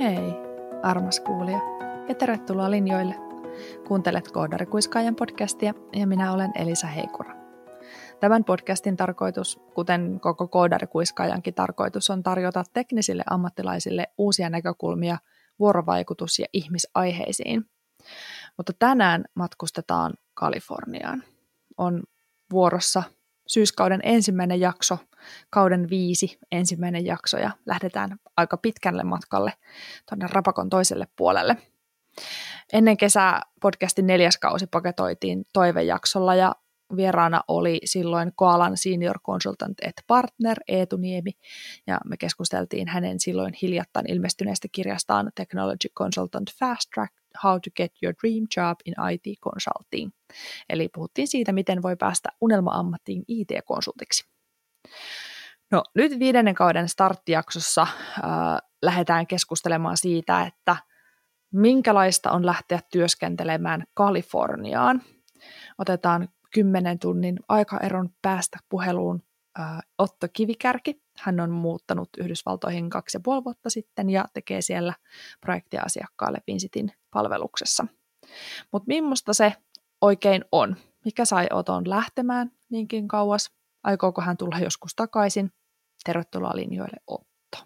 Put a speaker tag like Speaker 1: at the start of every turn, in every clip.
Speaker 1: Hei, armas kuulija, ja tervetuloa linjoille. Kuuntelet Koodarikuiskaajan podcastia ja minä olen Elisa Heikura. Tämän podcastin tarkoitus, kuten koko Koodarikuiskaajankin tarkoitus, on tarjota teknisille ammattilaisille uusia näkökulmia vuorovaikutus- ja ihmisaiheisiin. Mutta tänään matkustetaan Kaliforniaan. On vuorossa syyskauden ensimmäinen jakso, kauden viisi ensimmäinen jakso ja lähdetään aika pitkälle matkalle tuonne Rapakon toiselle puolelle. Ennen kesää podcastin neljäs kausi paketoitiin toivejaksolla ja vieraana oli silloin Koalan senior consultant et partner Eetu Niemi ja me keskusteltiin hänen silloin hiljattain ilmestyneestä kirjastaan Technology Consultant Fast Track How to Get Your Dream Job in IT Consulting. Eli puhuttiin siitä, miten voi päästä unelma-ammattiin IT-konsultiksi. No nyt viidennen kauden starttijaksossa äh, lähdetään keskustelemaan siitä, että minkälaista on lähteä työskentelemään Kaliforniaan. Otetaan 10 tunnin aikaeron päästä puheluun äh, Otto Kivikärki. Hän on muuttanut Yhdysvaltoihin kaksi ja puoli vuotta sitten ja tekee siellä projektia asiakkaalle Vincitin palveluksessa. Mutta millaista se oikein on? Mikä sai Oton lähtemään niinkin kauas? Aikooko hän tulla joskus takaisin? Tervetuloa linjoille Otto.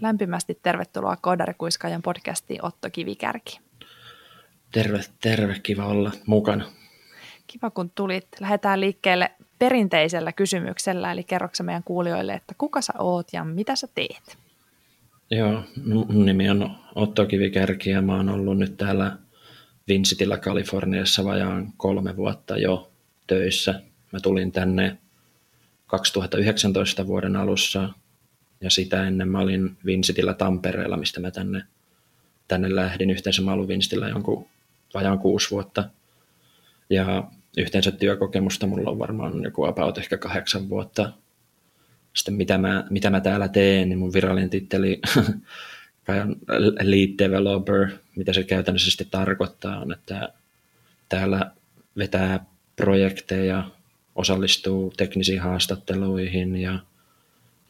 Speaker 1: Lämpimästi tervetuloa Koodarikuiskaajan podcastiin Otto Kivikärki.
Speaker 2: Terve, terve, kiva olla mukana.
Speaker 1: Kiva kun tulit. Lähdetään liikkeelle perinteisellä kysymyksellä, eli kerroksä meidän kuulijoille, että kuka sä oot ja mitä sä teet?
Speaker 2: Joo, mun nimi on Otto Kivikärki ja mä oon ollut nyt täällä Vincitillä Kaliforniassa vajaan kolme vuotta jo töissä. Mä tulin tänne 2019 vuoden alussa ja sitä ennen mä olin Vincitillä Tampereella, mistä mä tänne, tänne lähdin. Yhteensä mä olin Vincitillä jonkun vajaan kuusi vuotta. Ja yhteensä työkokemusta mulla on varmaan joku about ehkä kahdeksan vuotta. Sitten mitä mä, mitä mä täällä teen, niin mun virallinen titteli lead developer, mitä se käytännössä sitten tarkoittaa, on, että täällä vetää projekteja, osallistuu teknisiin haastatteluihin ja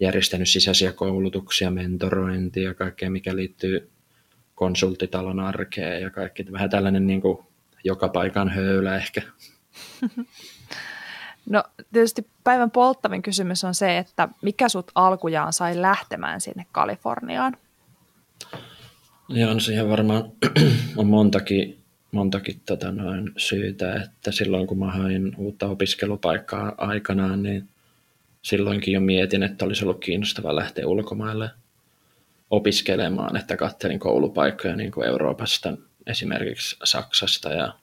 Speaker 2: järjestänyt sisäisiä koulutuksia, mentorointia, kaikkea mikä liittyy konsulttitalon arkeen ja kaikki. Vähän tällainen niin kuin joka paikan höylä ehkä.
Speaker 1: No tietysti päivän polttavin kysymys on se, että mikä sut alkujaan sai lähtemään sinne Kaliforniaan?
Speaker 2: Joo, no siihen varmaan on montakin, montakin tota noin syytä, että silloin kun mä hain uutta opiskelupaikkaa aikanaan, niin silloinkin jo mietin, että olisi ollut kiinnostava lähteä ulkomaille opiskelemaan, että katselin koulupaikkoja niin kuin Euroopasta, esimerkiksi Saksasta ja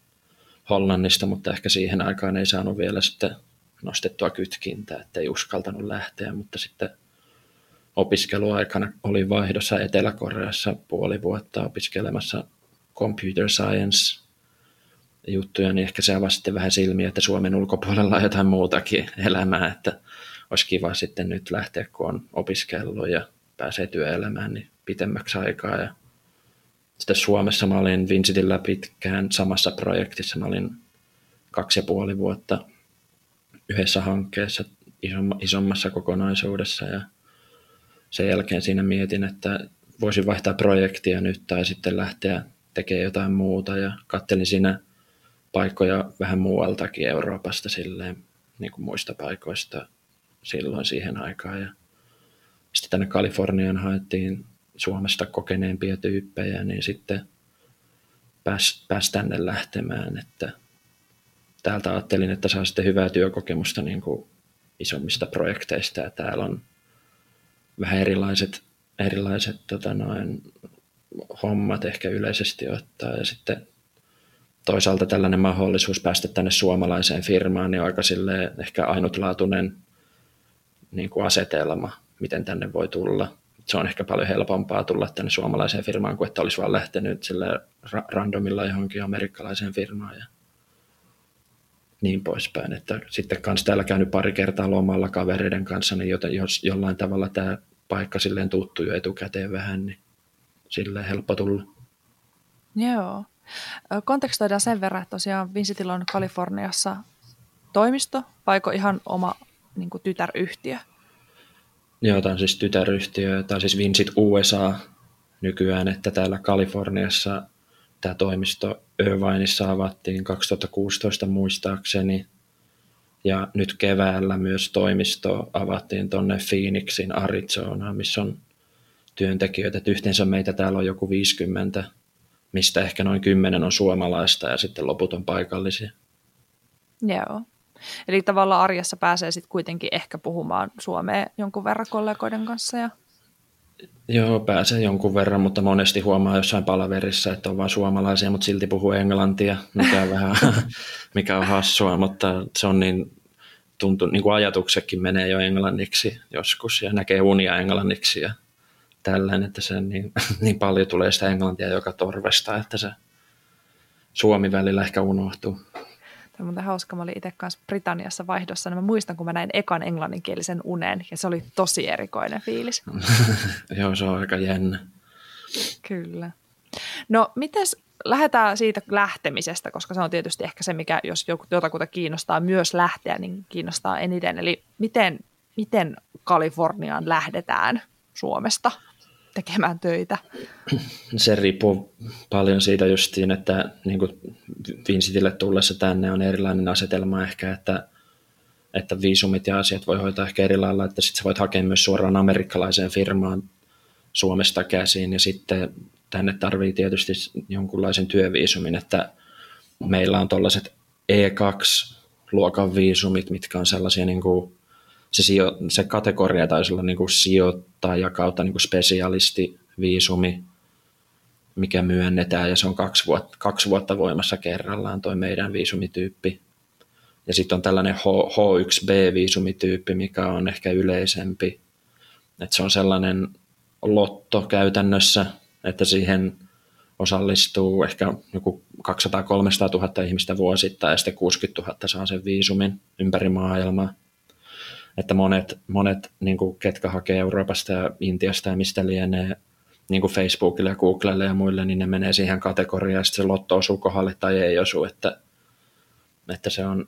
Speaker 2: Hollannista, mutta ehkä siihen aikaan ei saanut vielä sitten nostettua kytkintää, että ei uskaltanut lähteä, mutta sitten opiskeluaikana oli vaihdossa Etelä-Koreassa puoli vuotta opiskelemassa computer science juttuja, niin ehkä se avasi sitten vähän silmiä, että Suomen ulkopuolella on jotain muutakin elämää, että olisi kiva sitten nyt lähteä, kun on opiskellut ja pääsee työelämään niin pitemmäksi aikaa. Ja sitten Suomessa mä olin Vincitillä pitkään samassa projektissa. Mä olin kaksi ja puoli vuotta yhdessä hankkeessa isommassa kokonaisuudessa ja sen jälkeen siinä mietin, että voisin vaihtaa projektia nyt tai sitten lähteä tekemään jotain muuta ja kattelin siinä paikkoja vähän muualtakin Euroopasta silleen, niin kuin muista paikoista silloin siihen aikaan. Ja sitten tänne Kaliforniaan haettiin Suomesta kokeneempia tyyppejä, niin sitten pääs, pääs tänne lähtemään, että täältä ajattelin, että saa sitten hyvää työkokemusta niin kuin isommista projekteista ja täällä on vähän erilaiset, erilaiset tota noin, hommat ehkä yleisesti ottaa ja sitten toisaalta tällainen mahdollisuus päästä tänne suomalaiseen firmaan niin on aika ehkä ainutlaatuinen niin kuin asetelma, miten tänne voi tulla. Se on ehkä paljon helpompaa tulla tänne suomalaiseen firmaan kuin että olisi vaan lähtenyt sille randomilla johonkin amerikkalaiseen firmaan ja niin poispäin. Että sitten kanssa täällä käynyt pari kertaa lomalla kavereiden kanssa, niin jos jollain tavalla tämä paikka silleen tuttu jo etukäteen vähän, niin silleen helppo tulla.
Speaker 1: Joo. Kontekstoidaan sen verran, että tosiaan Vincitillä on Kaliforniassa toimisto, vaiko ihan oma niin kuin tytäryhtiö?
Speaker 2: Joo, tämä on siis tytäryhtiö, tai siis Vincit USA nykyään, että täällä Kaliforniassa tämä toimisto Irvineissa avattiin 2016 muistaakseni. Ja nyt keväällä myös toimisto avattiin tuonne Phoenixin Arizonaan, missä on työntekijöitä. Että yhteensä meitä täällä on joku 50, mistä ehkä noin 10 on suomalaista ja sitten loput on paikallisia.
Speaker 1: Joo. Eli tavallaan arjessa pääsee sitten kuitenkin ehkä puhumaan suomea jonkun verran kollegoiden kanssa. Ja...
Speaker 2: Joo, pääsee jonkun verran, mutta monesti huomaa jossain palaverissa, että on vain suomalaisia, mutta silti puhuu englantia, mikä on vähän mikä on hassua, mutta se on niin, tuntuu, niin kuin ajatuksekin menee jo englanniksi joskus ja näkee unia englanniksi ja tällainen, että se niin, niin paljon tulee sitä englantia joka torvesta, että se suomi välillä ehkä unohtuu.
Speaker 1: Tämä on muuten hauska. Mä olin itse kanssa Britanniassa vaihdossa. Niin mä muistan, kun mä näin ekan englanninkielisen unen, ja se oli tosi erikoinen fiilis.
Speaker 2: Joo, se on aika jännä.
Speaker 1: Kyllä. No, mites lähdetään siitä lähtemisestä, koska se on tietysti ehkä se, mikä jos jotakuta kiinnostaa myös lähteä, niin kiinnostaa eniten. Eli miten, miten Kaliforniaan lähdetään Suomesta? Tekemään töitä?
Speaker 2: Se riippuu paljon siitä justiin, että niin kuin Vincitille tullessa tänne on erilainen asetelma ehkä, että, että viisumit ja asiat voi hoitaa ehkä eri lailla, että sitten voit hakea myös suoraan amerikkalaiseen firmaan Suomesta käsiin ja sitten tänne tarvii tietysti jonkunlaisen työviisumin, että meillä on tuollaiset E2-luokan viisumit, mitkä on sellaisia niin kuin se, sijo, se kategoria taisi olla niin kuin sijoittaja kautta niin kuin spesialisti viisumi, mikä myönnetään, ja se on kaksi vuotta, kaksi vuotta voimassa kerrallaan toi meidän viisumityyppi. Ja sitten on tällainen H, H1B-viisumityyppi, mikä on ehkä yleisempi. Et se on sellainen lotto käytännössä, että siihen osallistuu ehkä joku 200-300 000 ihmistä vuosittain ja sitten 60 000 saa sen viisumin ympäri maailmaa että monet, monet niin kuin, ketkä hakee Euroopasta ja Intiasta ja mistä lienee niin kuin Facebookille ja Googlelle ja muille, niin ne menee siihen kategoriaan, ja sitten se lotto osuu kohdalle tai ei osu, että, että se on,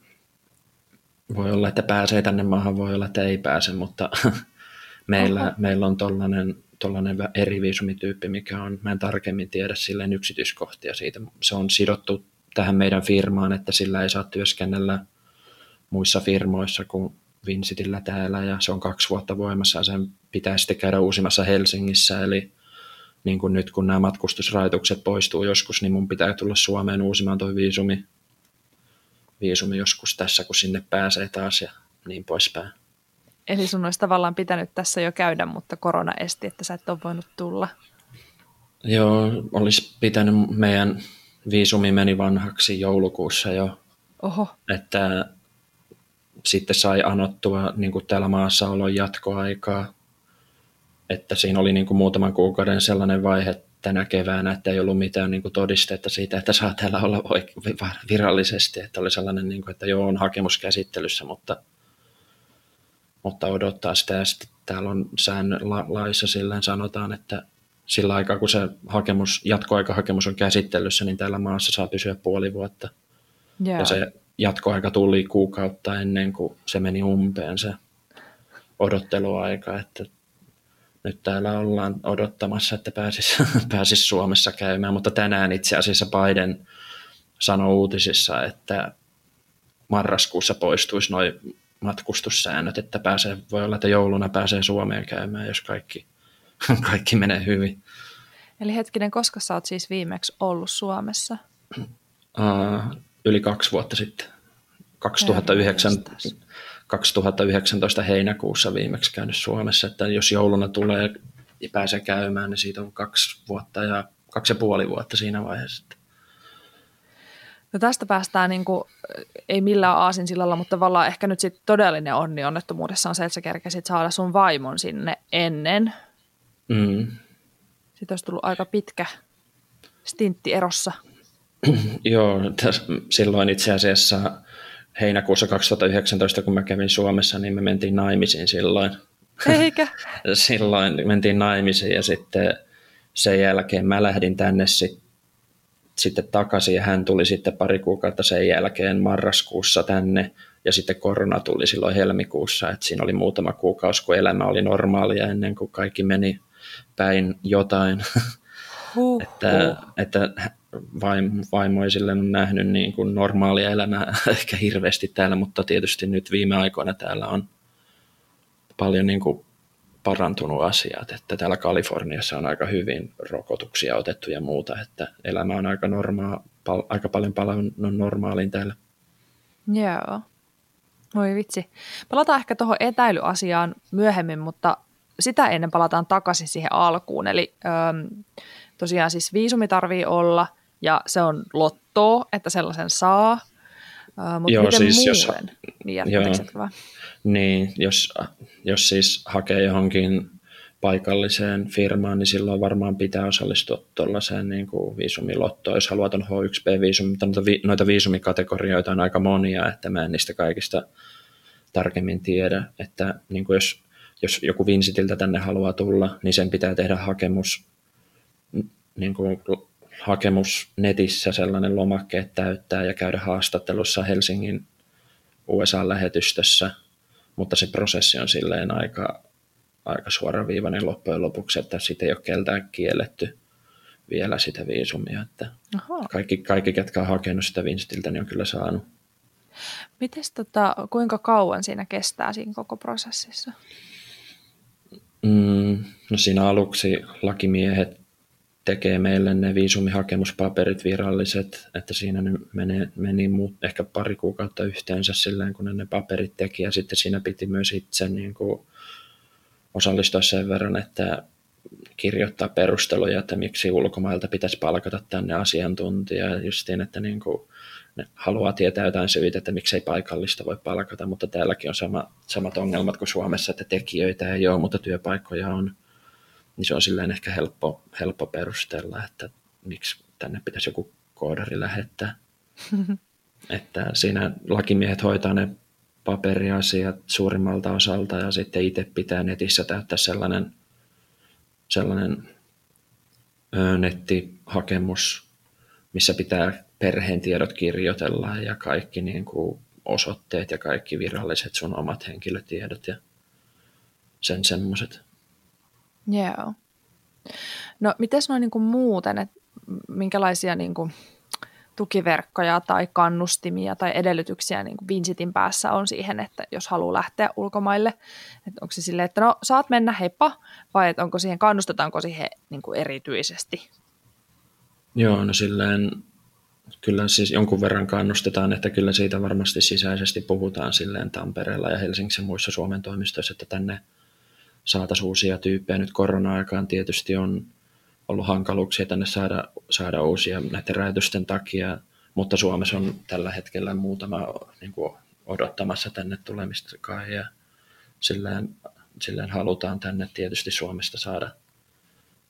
Speaker 2: voi olla, että pääsee tänne maahan, voi olla, että ei pääse, mutta meillä, meillä on tollainen, tollainen eri viisumityyppi, mikä on, mä en tarkemmin tiedä silleen yksityiskohtia siitä. Se on sidottu tähän meidän firmaan, että sillä ei saa työskennellä muissa firmoissa kuin Vincitillä täällä ja se on kaksi vuotta voimassa ja sen pitää sitten käydä uusimassa Helsingissä. Eli niin kuin nyt kun nämä matkustusrajoitukset poistuu joskus, niin mun pitää tulla Suomeen uusimaan tuo viisumi, viisumi joskus tässä, kun sinne pääsee taas ja niin poispäin.
Speaker 1: Eli sun olisi tavallaan pitänyt tässä jo käydä, mutta korona esti, että sä et ole voinut tulla.
Speaker 2: Joo, olisi pitänyt meidän viisumi meni vanhaksi joulukuussa jo.
Speaker 1: Oho.
Speaker 2: Että sitten sai anottua niin kuin täällä maassa olon jatkoaikaa. Että siinä oli niin kuin muutaman kuukauden sellainen vaihe tänä keväänä, että ei ollut mitään niin kuin todistetta siitä, että saa täällä olla virallisesti. Että oli sellainen, niin kuin, että joo, on hakemus käsittelyssä, mutta, mutta odottaa sitä. Ja sitten täällä on säännön laissa silleen sanotaan, että sillä aikaa, kun se hakemus, jatkoaikahakemus on käsittelyssä, niin täällä maassa saa pysyä puoli vuotta. Yeah. Ja se jatkoaika tuli kuukautta ennen kuin se meni umpeen se odotteluaika, että nyt täällä ollaan odottamassa, että pääsis, pääsis Suomessa käymään, mutta tänään itse asiassa Biden sanoi uutisissa, että marraskuussa poistuisi noin matkustussäännöt, että pääsee, voi olla, että jouluna pääsee Suomeen käymään, jos kaikki, kaikki menee hyvin.
Speaker 1: Eli hetkinen, koska sä oot siis viimeksi ollut Suomessa?
Speaker 2: Uh, yli kaksi vuotta sitten. 2009, 2019 heinäkuussa viimeksi käynyt Suomessa, että jos jouluna tulee ja pääsee käymään, niin siitä on kaksi vuotta ja kaksi ja puoli vuotta siinä vaiheessa.
Speaker 1: No tästä päästään niin kuin, ei millään aasinsillalla, mutta tavallaan ehkä nyt sitten todellinen onni onnettomuudessa on se, että sä kerkesit saada sun vaimon sinne ennen.
Speaker 2: Mm.
Speaker 1: Sitten olisi tullut aika pitkä stintti erossa.
Speaker 2: Joo, täs, silloin itse asiassa heinäkuussa 2019, kun mä kävin Suomessa, niin me mentiin naimisiin silloin.
Speaker 1: Eikä?
Speaker 2: silloin mentiin naimisiin ja sitten sen jälkeen mä lähdin tänne sit, sitten takaisin ja hän tuli sitten pari kuukautta sen jälkeen marraskuussa tänne ja sitten korona tuli silloin helmikuussa, että siinä oli muutama kuukausi, kun elämä oli normaalia ennen kuin kaikki meni päin jotain.
Speaker 1: Huh,
Speaker 2: että,
Speaker 1: huh.
Speaker 2: että vaimo ei sille nähnyt niin kuin normaalia elämää ehkä hirveästi täällä, mutta tietysti nyt viime aikoina täällä on paljon niin kuin parantunut asiat, että täällä Kaliforniassa on aika hyvin rokotuksia otettu ja muuta, että elämä on aika, normaa, pal- aika paljon palannut normaaliin täällä.
Speaker 1: Joo. Voi vitsi. Palataan ehkä tuohon etäilyasiaan myöhemmin, mutta sitä ennen palataan takaisin siihen alkuun. Eli ähm, tosiaan siis viisumi tarvii olla ja se on lottoa, että sellaisen saa. Äh, mutta
Speaker 2: Joo,
Speaker 1: miten
Speaker 2: siis jos-
Speaker 1: muuten? Niin,
Speaker 2: joo.
Speaker 1: vaan?
Speaker 2: Niin, jos, jos siis hakee johonkin paikalliseen firmaan, niin silloin varmaan pitää osallistua tuollaiseen niin kuin viisumilottoon, jos haluat on H1B-viisumi, mutta noita, vi, noita viisumikategorioita on aika monia, että mä en niistä kaikista tarkemmin tiedä, että niin kuin jos, jos joku Vinsitiltä tänne haluaa tulla, niin sen pitää tehdä hakemus, niin kuin, hakemus netissä, sellainen lomakkeet täyttää ja käydä haastattelussa Helsingin USA-lähetystössä, mutta se prosessi on silleen aika, aika suoraviivainen loppujen lopuksi, että sitä ei ole keltään kielletty vielä sitä viisumia, että
Speaker 1: Aha.
Speaker 2: kaikki, kaikki ketkä on hakenut sitä Vinstiltä, niin on kyllä saanut.
Speaker 1: Mites tota, kuinka kauan siinä kestää siinä koko prosessissa?
Speaker 2: Mm, no siinä aluksi lakimiehet tekee meille ne viisumihakemuspaperit viralliset, että siinä ne meni, meni muut, ehkä pari kuukautta yhteensä silleen, kun ne, ne paperit teki, ja sitten siinä piti myös itse niin kuin osallistua sen verran, että kirjoittaa perusteluja, että miksi ulkomailta pitäisi palkata tänne asiantuntija, justiin, että niin kuin ne haluaa tietää jotain syitä, että miksei paikallista voi palkata, mutta täälläkin on sama, samat ongelmat kuin Suomessa, että tekijöitä ei ole, mutta työpaikkoja on niin se on silleen ehkä helppo, helppo perustella, että miksi tänne pitäisi joku koodari lähettää. että siinä lakimiehet hoitaa ne paperiasiat suurimmalta osalta ja sitten itse pitää netissä täyttää sellainen, sellainen ö, nettihakemus, missä pitää perheen tiedot kirjoitella ja kaikki niin kuin osoitteet ja kaikki viralliset sun omat henkilötiedot ja sen semmoiset.
Speaker 1: Joo. No, miten noin niin muuten, että minkälaisia niin kuin tukiverkkoja tai kannustimia tai edellytyksiä niin Vinsitin päässä on siihen, että jos haluaa lähteä ulkomaille, että onko se silleen, että no saat mennä hepa, vai että onko siihen, kannustetaanko siihen niin kuin erityisesti?
Speaker 2: Joo, no silleen kyllä siis jonkun verran kannustetaan, että kyllä siitä varmasti sisäisesti puhutaan silleen Tampereella ja Helsingissä muissa Suomen toimistoissa, että tänne saataisiin uusia tyyppejä. Nyt korona-aikaan tietysti on ollut hankaluuksia tänne saada, saada uusia näiden rajoitusten takia, mutta Suomessa on tällä hetkellä muutama niin kuin odottamassa tänne tulemista kai ja silleen, silleen halutaan tänne tietysti Suomesta saada,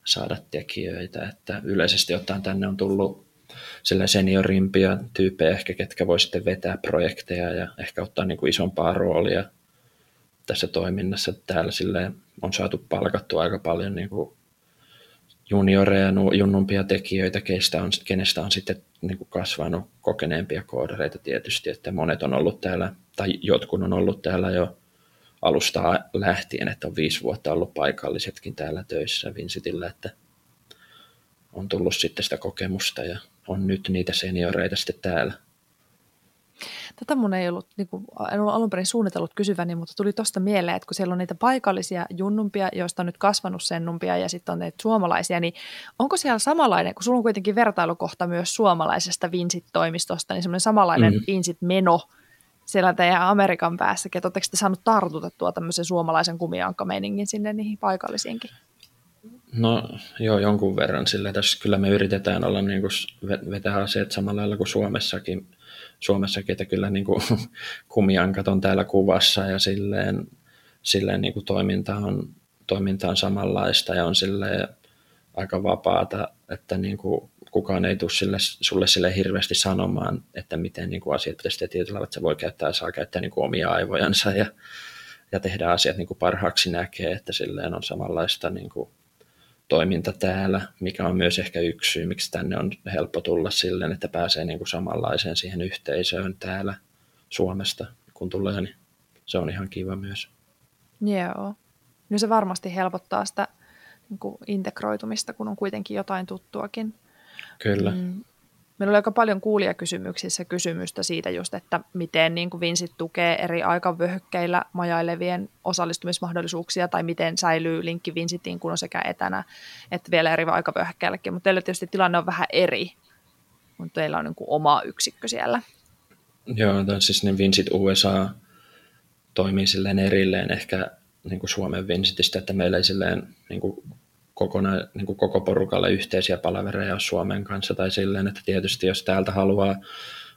Speaker 2: saada tekijöitä, että yleisesti ottaen tänne on tullut sille seniorimpia tyyppejä ehkä, ketkä voi sitten vetää projekteja ja ehkä ottaa niin kuin isompaa roolia tässä toiminnassa. Täällä silleen on saatu palkattua aika paljon niin kuin junioreja, junnumpia tekijöitä, keistä on, kenestä on sitten niin kuin kasvanut kokeneempia koodareita tietysti, että monet on ollut täällä, tai jotkut on ollut täällä jo alusta lähtien, että on viisi vuotta ollut paikallisetkin täällä töissä Vincitillä, että on tullut sitten sitä kokemusta ja on nyt niitä senioreita sitten täällä.
Speaker 1: Tätä mun ei ollut, niin kuin, en ollut alun perin suunnitellut kysyväni, mutta tuli tuosta mieleen, että kun siellä on niitä paikallisia junnumpia, joista on nyt kasvanut sennumpia ja sitten on näitä suomalaisia, niin onko siellä samanlainen, kun sulla on kuitenkin vertailukohta myös suomalaisesta Vinsit-toimistosta, niin semmoinen samanlainen mm-hmm. Vinsit-meno siellä teidän Amerikan päässäkin, että oletteko te saanut tartutettua tämmöisen suomalaisen kumiankkameiningin sinne niihin paikallisiinkin?
Speaker 2: No joo, jonkun verran sillä tässä kyllä me yritetään olla niin kuin vetää asiat samalla lailla kuin Suomessakin, Suomessakin, että kyllä niin kuin, kumiankat on täällä kuvassa ja silleen, silleen niin kuin toiminta, on, toiminta on samanlaista ja on silleen aika vapaata, että niin kuin kukaan ei tule sille, sulle sille hirveästi sanomaan, että miten niin kuin asiat pitäisi tietyllä että se voi käyttää saa käyttää niin kuin omia aivojansa ja, ja tehdä asiat niin kuin parhaaksi näkee, että silleen on samanlaista niin kuin toiminta täällä, mikä on myös ehkä yksi syy, miksi tänne on helppo tulla silleen, että pääsee niin kuin samanlaiseen siihen yhteisöön täällä Suomesta, kun tulee, niin se on ihan kiva myös.
Speaker 1: Joo. No se varmasti helpottaa sitä niin kuin integroitumista, kun on kuitenkin jotain tuttuakin.
Speaker 2: Kyllä. Mm.
Speaker 1: Meillä oli aika paljon kuulijakysymyksissä kysymystä siitä just, että miten niin kuin Vinsit tukee eri aikavyöhykkeillä majailevien osallistumismahdollisuuksia tai miten säilyy linkki Vinsitiin, kun on sekä etänä että vielä eri aikavyöhykkeilläkin. Mutta teillä tietysti tilanne on vähän eri, mutta teillä on niin kuin oma yksikkö siellä.
Speaker 2: Joo, tai siis ne Vinsit USA toimii silleen erilleen ehkä niin kuin Suomen Vinsitistä, että meillä ei silleen niin kuin kokona, niin kuin koko porukalle yhteisiä palavereja Suomen kanssa tai silleen, että tietysti jos täältä haluaa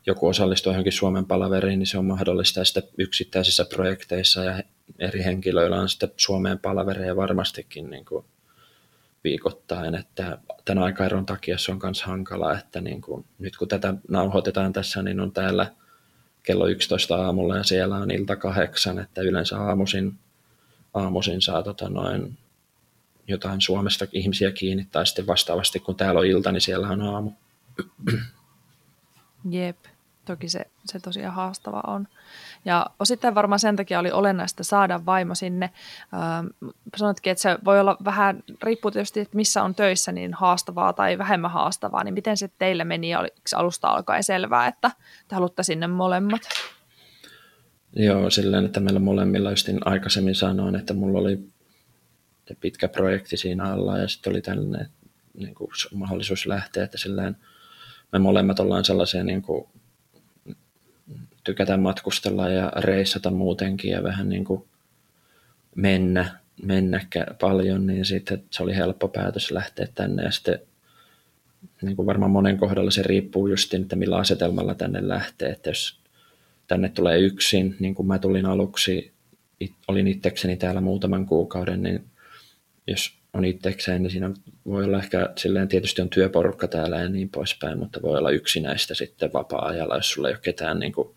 Speaker 2: joku osallistua johonkin Suomen palaveriin, niin se on mahdollista. Ja sitten yksittäisissä projekteissa ja eri henkilöillä on sitten Suomeen palavereja varmastikin niin kuin viikoittain, että tämän aikaeron takia se on myös hankala, että niin kuin, nyt kun tätä nauhoitetaan tässä, niin on täällä kello 11 aamulla ja siellä on ilta kahdeksan, että yleensä aamuisin, aamuisin saa tota noin jotain Suomesta ihmisiä kiinni, tai sitten vastaavasti kun täällä on ilta, niin siellä on aamu.
Speaker 1: Jep, toki se, se tosiaan haastava on. Ja osittain varmaan sen takia oli olennaista saada vaimo sinne. Ähm, sanotkin, että se voi olla vähän, riippuu tietysti, että missä on töissä, niin haastavaa tai vähemmän haastavaa, niin miten se teille meni ja oliko alusta alkaen selvää, että te haluatte sinne molemmat?
Speaker 2: Joo, silleen, että meillä molemmilla justin aikaisemmin sanoin, että mulla oli pitkä projekti siinä alla ja sitten oli tällainen niin kuin mahdollisuus lähteä, että silleen me molemmat ollaan sellaisia niin kuin, tykätään matkustella ja reissata muutenkin ja vähän niin kuin mennä, mennä paljon, niin sitten se oli helppo päätös lähteä tänne ja sitten niin kuin varmaan monen kohdalla se riippuu just että millä asetelmalla tänne lähtee, että jos tänne tulee yksin, niin kuin mä tulin aluksi, olin itsekseni täällä muutaman kuukauden, niin jos on itsekseen, niin siinä voi olla ehkä silleen, tietysti on työporukka täällä ja niin poispäin, mutta voi olla yksinäistä sitten vapaa-ajalla, jos sulla ei ole ketään niin kuin,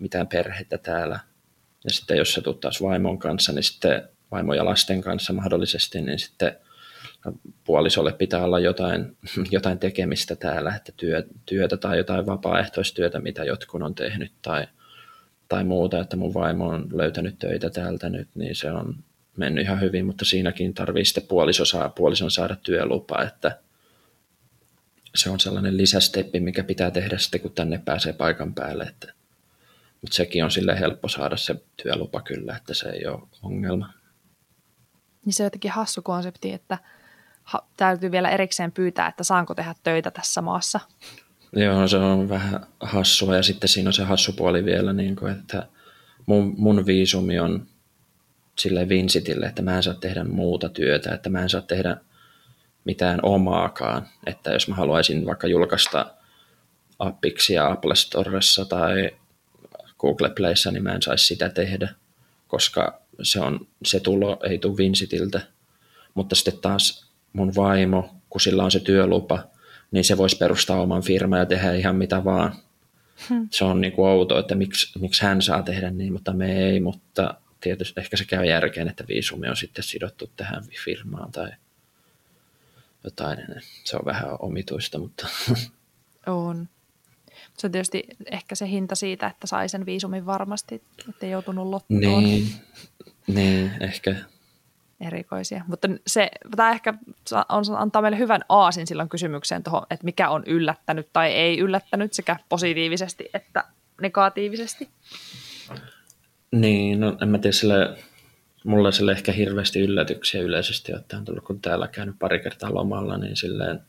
Speaker 2: mitään perhettä täällä. Ja sitten jos sä taas vaimon kanssa, niin sitten vaimo ja lasten kanssa mahdollisesti, niin sitten puolisolle pitää olla jotain, jotain tekemistä täällä, että työ, työtä tai jotain vapaaehtoistyötä, mitä jotkut on tehnyt tai, tai muuta, että mun vaimo on löytänyt töitä täältä nyt, niin se on mennyt ihan hyvin, mutta siinäkin tarvii sitten puoliso saa, puolison saada työlupa, että se on sellainen lisästeppi, mikä pitää tehdä sitten, kun tänne pääsee paikan päälle, että mutta sekin on sille helppo saada se työlupa kyllä, että se ei ole ongelma.
Speaker 1: Niin se on jotenkin hassu konsepti, että ha- täytyy vielä erikseen pyytää, että saanko tehdä töitä tässä maassa.
Speaker 2: Joo, se on vähän hassua ja sitten siinä on se hassu puoli vielä, niin kuin, että mun, mun viisumi on sille Vincitille, että mä en saa tehdä muuta työtä, että mä en saa tehdä mitään omaakaan. Että jos mä haluaisin vaikka julkaista appiksia Apple Storessa tai Google Playssa, niin mä en saisi sitä tehdä, koska se, on, se tulo ei tule Vincitiltä. Mutta sitten taas mun vaimo, kun sillä on se työlupa, niin se voisi perustaa oman firman ja tehdä ihan mitä vaan. Hmm. Se on niin kuin outo, että miksi, miksi hän saa tehdä niin, mutta me ei, mutta tietysti ehkä se käy järkeen, että viisumi on sitten sidottu tähän firmaan tai jotain. Se on vähän omituista, mutta...
Speaker 1: On. Se on tietysti ehkä se hinta siitä, että sai sen viisumin varmasti, ei joutunut lottoon.
Speaker 2: Niin, niin ehkä.
Speaker 1: Erikoisia. Mutta se, tämä ehkä on, antaa meille hyvän aasin silloin kysymykseen tuohon, että mikä on yllättänyt tai ei yllättänyt sekä positiivisesti että negatiivisesti.
Speaker 2: Niin, no en mä tiedä, sille, mulle sille ehkä hirveästi yllätyksiä yleisesti ottaen tullut, kun täällä käynyt pari kertaa lomalla, niin silleen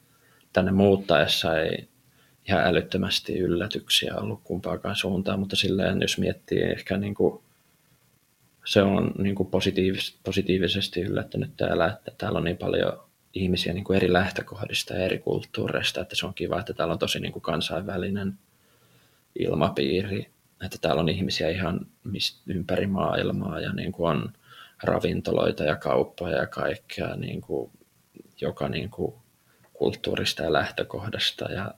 Speaker 2: tänne muuttaessa ei ihan älyttömästi yllätyksiä ollut kumpaakaan suuntaan, mutta silleen jos miettii ehkä niin kuin, se on niin kuin positiivis, positiivisesti yllättänyt täällä, että täällä on niin paljon ihmisiä niin kuin eri lähtökohdista ja eri kulttuureista, että se on kiva, että täällä on tosi niin kuin kansainvälinen ilmapiiri että täällä on ihmisiä ihan ympäri maailmaa ja niin kuin on ravintoloita ja kauppoja ja kaikkea niin kuin, joka niin kuin kulttuurista ja lähtökohdasta. Ja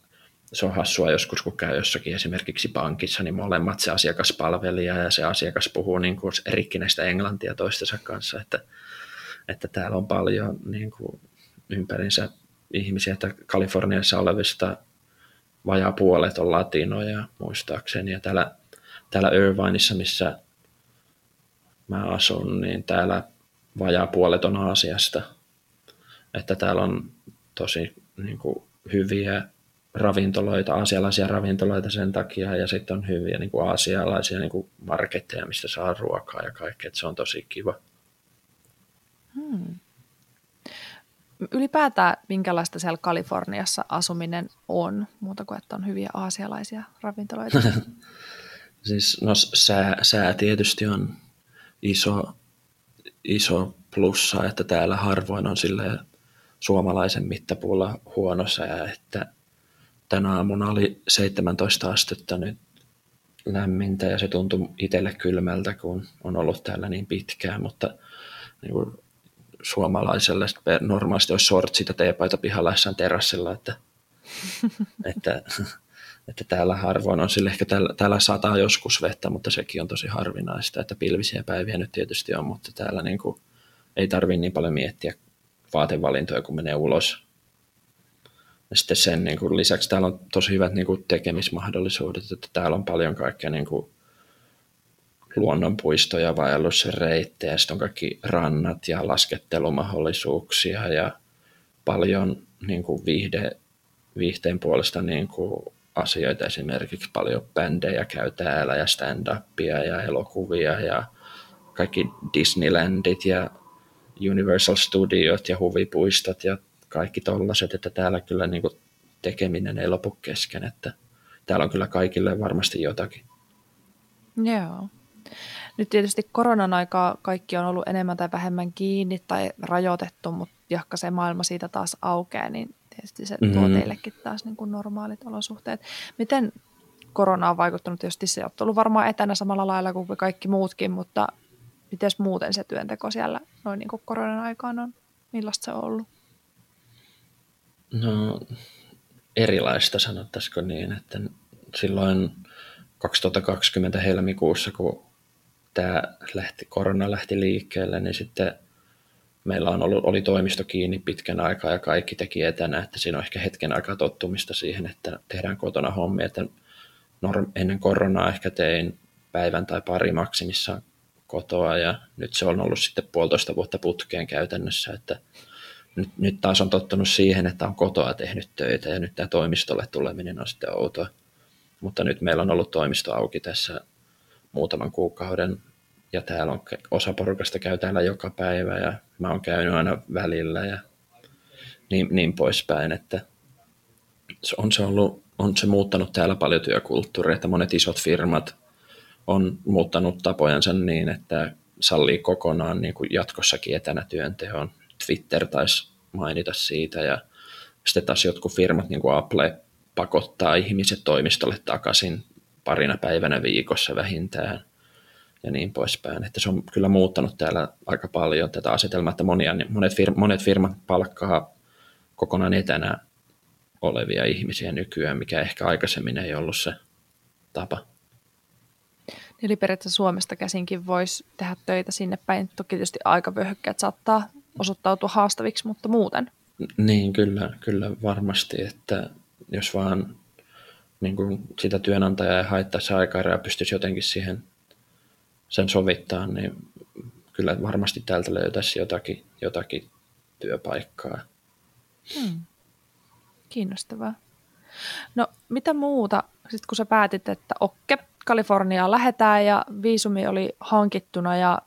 Speaker 2: se on hassua joskus, kun käy jossakin esimerkiksi pankissa, niin molemmat se asiakaspalvelija ja se asiakas puhuu niin kuin rikkinäistä englantia toistensa kanssa, että, että täällä on paljon niin kuin ympärinsä ihmisiä, että Kaliforniassa olevista vajaa puolet on latinoja muistaakseni, ja täällä täällä Irvineissa, missä mä asun, niin täällä vajaa puolet on Aasiasta. Että täällä on tosi niin kuin, hyviä ravintoloita, aasialaisia ravintoloita sen takia, ja sitten on hyviä niin kuin aasialaisia niin kuin marketteja, mistä saa ruokaa ja kaikkea, että se on tosi kiva.
Speaker 1: Hmm. Ylipäätään minkälaista siellä Kaliforniassa asuminen on, muuta kuin että on hyviä aasialaisia ravintoloita?
Speaker 2: siis no sää, sää tietysti on iso, iso plussa, että täällä harvoin on sille suomalaisen mittapuulla huono sää, että tänä aamuna oli 17 astetta nyt lämmintä ja se tuntui itselle kylmältä, kun on ollut täällä niin pitkään, mutta niin kuin suomalaiselle normaalisti olisi sortsit ja teepaita pihalla jossain terassilla, että, että, että täällä harvoin on sille, ehkä täällä, täällä sataa joskus vettä, mutta sekin on tosi harvinaista, että pilvisiä päiviä nyt tietysti on, mutta täällä niin kuin, ei tarvitse niin paljon miettiä vaatevalintoja, kun menee ulos. Ja sitten sen niin kuin, lisäksi täällä on tosi hyvät niin kuin, tekemismahdollisuudet, että täällä on paljon kaikkea niin kuin, luonnonpuistoja, vaellusreittejä, sitten on kaikki rannat ja laskettelumahdollisuuksia ja paljon niin kuin viihde, viihteen puolesta niin kuin asioita, esimerkiksi paljon bändejä käy täällä ja stand-upia ja elokuvia ja kaikki Disneylandit ja Universal Studiot ja huvipuistot ja kaikki tollaset, että täällä kyllä niin kuin tekeminen ei lopu kesken, että täällä on kyllä kaikille varmasti jotakin.
Speaker 1: Joo. Nyt tietysti koronan aikaa kaikki on ollut enemmän tai vähemmän kiinni tai rajoitettu, mutta jahka se maailma siitä taas aukeaa, niin tietysti se tuo mm-hmm. teillekin taas niin kuin normaalit olosuhteet. Miten korona on vaikuttanut? Tietysti se on ollut varmaan etänä samalla lailla kuin kaikki muutkin, mutta miten muuten se työnteko siellä noin niin kuin koronan aikaan on? Millaista se on ollut?
Speaker 2: No erilaista sanottaisiko niin, että silloin 2020 helmikuussa, kun tämä lähti, korona lähti liikkeelle, niin sitten meillä on ollut, oli toimisto kiinni pitkän aikaa ja kaikki teki etänä, että siinä on ehkä hetken aikaa tottumista siihen, että tehdään kotona hommia, että norm, ennen koronaa ehkä tein päivän tai pari maksimissaan kotoa ja nyt se on ollut sitten puolitoista vuotta putkeen käytännössä, että nyt, nyt taas on tottunut siihen, että on kotoa tehnyt töitä ja nyt tämä toimistolle tuleminen on sitten outoa. Mutta nyt meillä on ollut toimisto auki tässä muutaman kuukauden ja täällä on osa porukasta käy täällä joka päivä ja mä oon käynyt aina välillä ja niin, niin poispäin, että on se, ollut, on se muuttanut täällä paljon työkulttuuria, että monet isot firmat on muuttanut tapojansa niin, että sallii kokonaan niin kuin jatkossakin etänä työnteon. Twitter taisi mainita siitä ja sitten taas jotkut firmat, niin kuin Apple, pakottaa ihmiset toimistolle takaisin parina päivänä viikossa vähintään ja niin poispäin. Että se on kyllä muuttanut täällä aika paljon tätä asetelmaa, että monia, monet, fir, monet firmat palkkaa kokonaan etänä olevia ihmisiä nykyään, mikä ehkä aikaisemmin ei ollut se tapa.
Speaker 1: Eli periaatteessa Suomesta käsinkin voisi tehdä töitä sinne päin. Toki tietysti aikavyöhykkeet saattaa osoittautua haastaviksi, mutta muuten.
Speaker 2: Niin, kyllä, kyllä varmasti, että jos vaan niin kuin sitä työnantajaa ei haittaisi aikaa ja pystyisi jotenkin siihen sen sovittaa, niin kyllä varmasti täältä löytäisi jotakin, jotakin työpaikkaa. Hmm.
Speaker 1: Kiinnostavaa. No mitä muuta, sitten kun sä päätit, että okke, Kaliforniaan lähetään ja viisumi oli hankittuna ja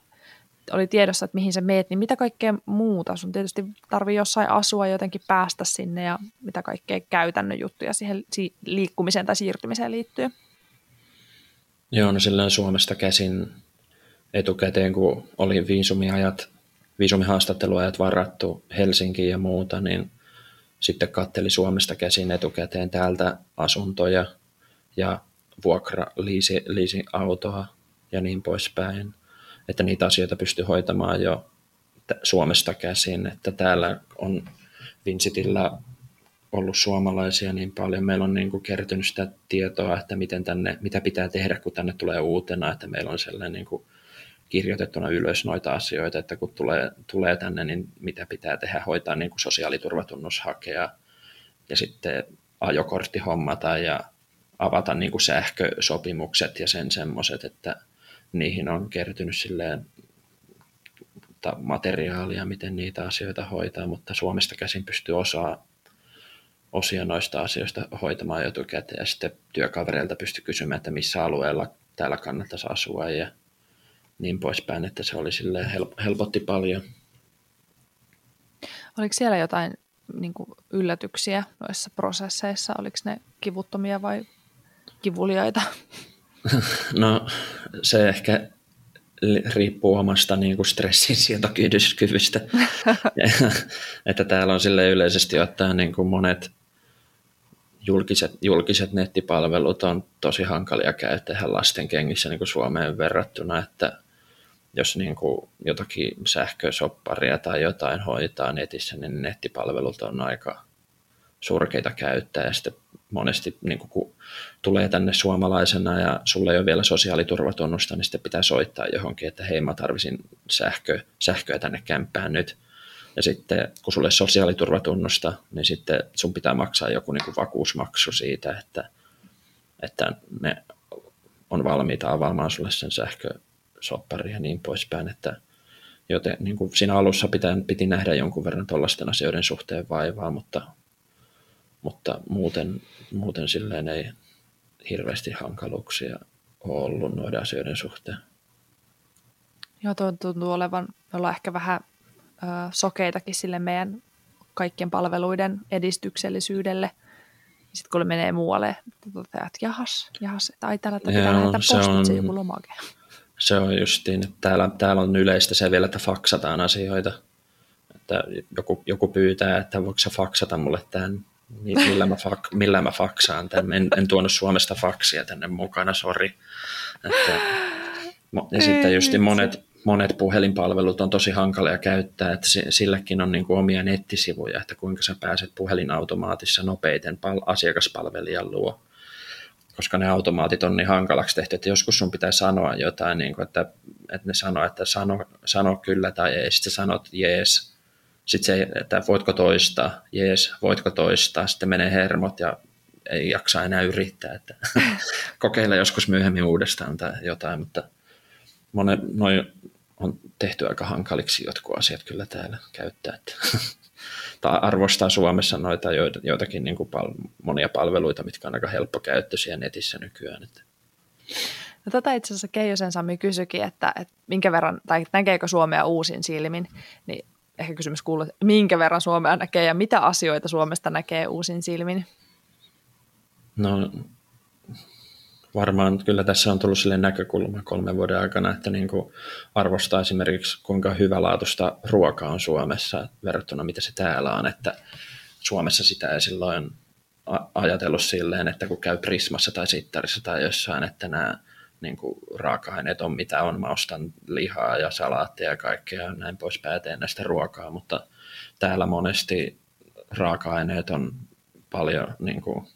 Speaker 1: oli tiedossa, että mihin sä meet, niin mitä kaikkea muuta? Sun tietysti tarvii jossain asua jotenkin päästä sinne ja mitä kaikkea käytännön juttuja siihen liikkumiseen tai siirtymiseen liittyy?
Speaker 2: Joo, no silloin Suomesta käsin etukäteen, kun oli viisumiajat, viisumihaastatteluajat varattu Helsinkiin ja muuta, niin sitten katteli Suomesta käsin etukäteen täältä asuntoja ja vuokra, liisi, liisi autoa ja niin poispäin että niitä asioita pystyy hoitamaan jo Suomesta käsin, että täällä on Vincitillä ollut suomalaisia niin paljon. Meillä on niin kuin kertynyt sitä tietoa, että miten tänne, mitä pitää tehdä, kun tänne tulee uutena, että meillä on sellainen niin kuin kirjoitettuna ylös noita asioita, että kun tulee, tulee tänne, niin mitä pitää tehdä, hoitaa niin kuin sosiaaliturvatunnus hakea ja sitten ajokortti hommata ja avata niin kuin sähkösopimukset ja sen semmoiset, että niihin on kertynyt silleen materiaalia, miten niitä asioita hoitaa, mutta Suomesta käsin pystyy osaa osia noista asioista hoitamaan etukäteen. Ja sitten työkavereilta pystyy kysymään, että missä alueella täällä kannattaisi asua ja niin poispäin, että se oli sille helpotti paljon.
Speaker 1: Oliko siellä jotain niin kuin yllätyksiä noissa prosesseissa? Oliko ne kivuttomia vai kivuliaita?
Speaker 2: No se ehkä riippuu omasta niin kuin stressin sietokyvystä. että täällä on sille yleisesti ottaen niin kuin monet julkiset, julkiset nettipalvelut on tosi hankalia käyttää lasten kengissä niin kuin Suomeen verrattuna, että jos niin kuin jotakin sähkösopparia tai jotain hoitaa netissä, niin nettipalvelut on aika surkeita käyttää ja sitten monesti niin kun tulee tänne suomalaisena ja sulla ei ole vielä sosiaaliturvatunnusta, niin sitten pitää soittaa johonkin, että hei mä tarvisin sähkö, sähköä tänne kämppään nyt. Ja sitten kun sulle sosiaaliturvatunnusta, niin sitten sun pitää maksaa joku niin kuin vakuusmaksu siitä, että, että ne on valmiita avaamaan sulle sen sähkösoppari ja niin poispäin, että joten niin kuin siinä alussa pitää, piti nähdä jonkun verran tuollaisten asioiden suhteen vaivaa, mutta mutta muuten, muuten silleen ei hirveästi hankaluuksia ole ollut noiden asioiden suhteen.
Speaker 1: Joo, tuo tuntuu olevan, me ollaan ehkä vähän ö, sokeitakin sille meidän kaikkien palveluiden edistyksellisyydelle. Sitten kun menee muualle, että jahas, jahas, että ai täällä pitää lähettää postitse joku lomake.
Speaker 2: Se on justiin, että täällä, täällä on yleistä se vielä, että faksataan asioita. Että joku, joku pyytää, että voiko sä faksata mulle tämän millä mä, fak, millä mä faksaan tämän. En, en tuonut Suomesta faksia tänne mukana, sori. Että, ja sitten just monet, monet puhelinpalvelut on tosi hankalia käyttää, että silläkin on niin kuin omia nettisivuja, että kuinka sä pääset puhelinautomaatissa nopeiten pal- asiakaspalvelijan luo. Koska ne automaatit on niin hankalaksi tehty, että joskus sun pitää sanoa jotain, niin kuin, että, että ne sanoo, että sano, sano kyllä tai ei, sitten sanot jees, sitten se, että voitko toistaa, jees, voitko toistaa, sitten menee hermot ja ei jaksa enää yrittää, että kokeilla joskus myöhemmin uudestaan tai jotain, mutta monen, noin on tehty aika hankaliksi jotkut asiat kyllä täällä käyttää. Että tai arvostaa Suomessa noita joitakin niin kuin pal- monia palveluita, mitkä on aika helppokäyttöisiä netissä nykyään. Että.
Speaker 1: No tätä itse asiassa Keijosen Sami kysyikin, että, että minkä verran, tai näkeekö Suomea uusin silmin, niin ehkä kysymys kuuluu, että minkä verran Suomea näkee ja mitä asioita Suomesta näkee uusin silmin?
Speaker 2: No varmaan kyllä tässä on tullut sille näkökulma kolmen vuoden aikana, että niin kuin arvostaa esimerkiksi kuinka hyvälaatuista ruokaa on Suomessa verrattuna mitä se täällä on, että Suomessa sitä ei silloin ajatellut silleen, että kun käy Prismassa tai Sittarissa tai jossain, että nämä niin kuin raaka-aineet on mitä on. Mä ostan lihaa ja salaattia ja kaikkea ja näin pois teen näistä ruokaa, mutta täällä monesti raaka-aineet on paljon niin kuin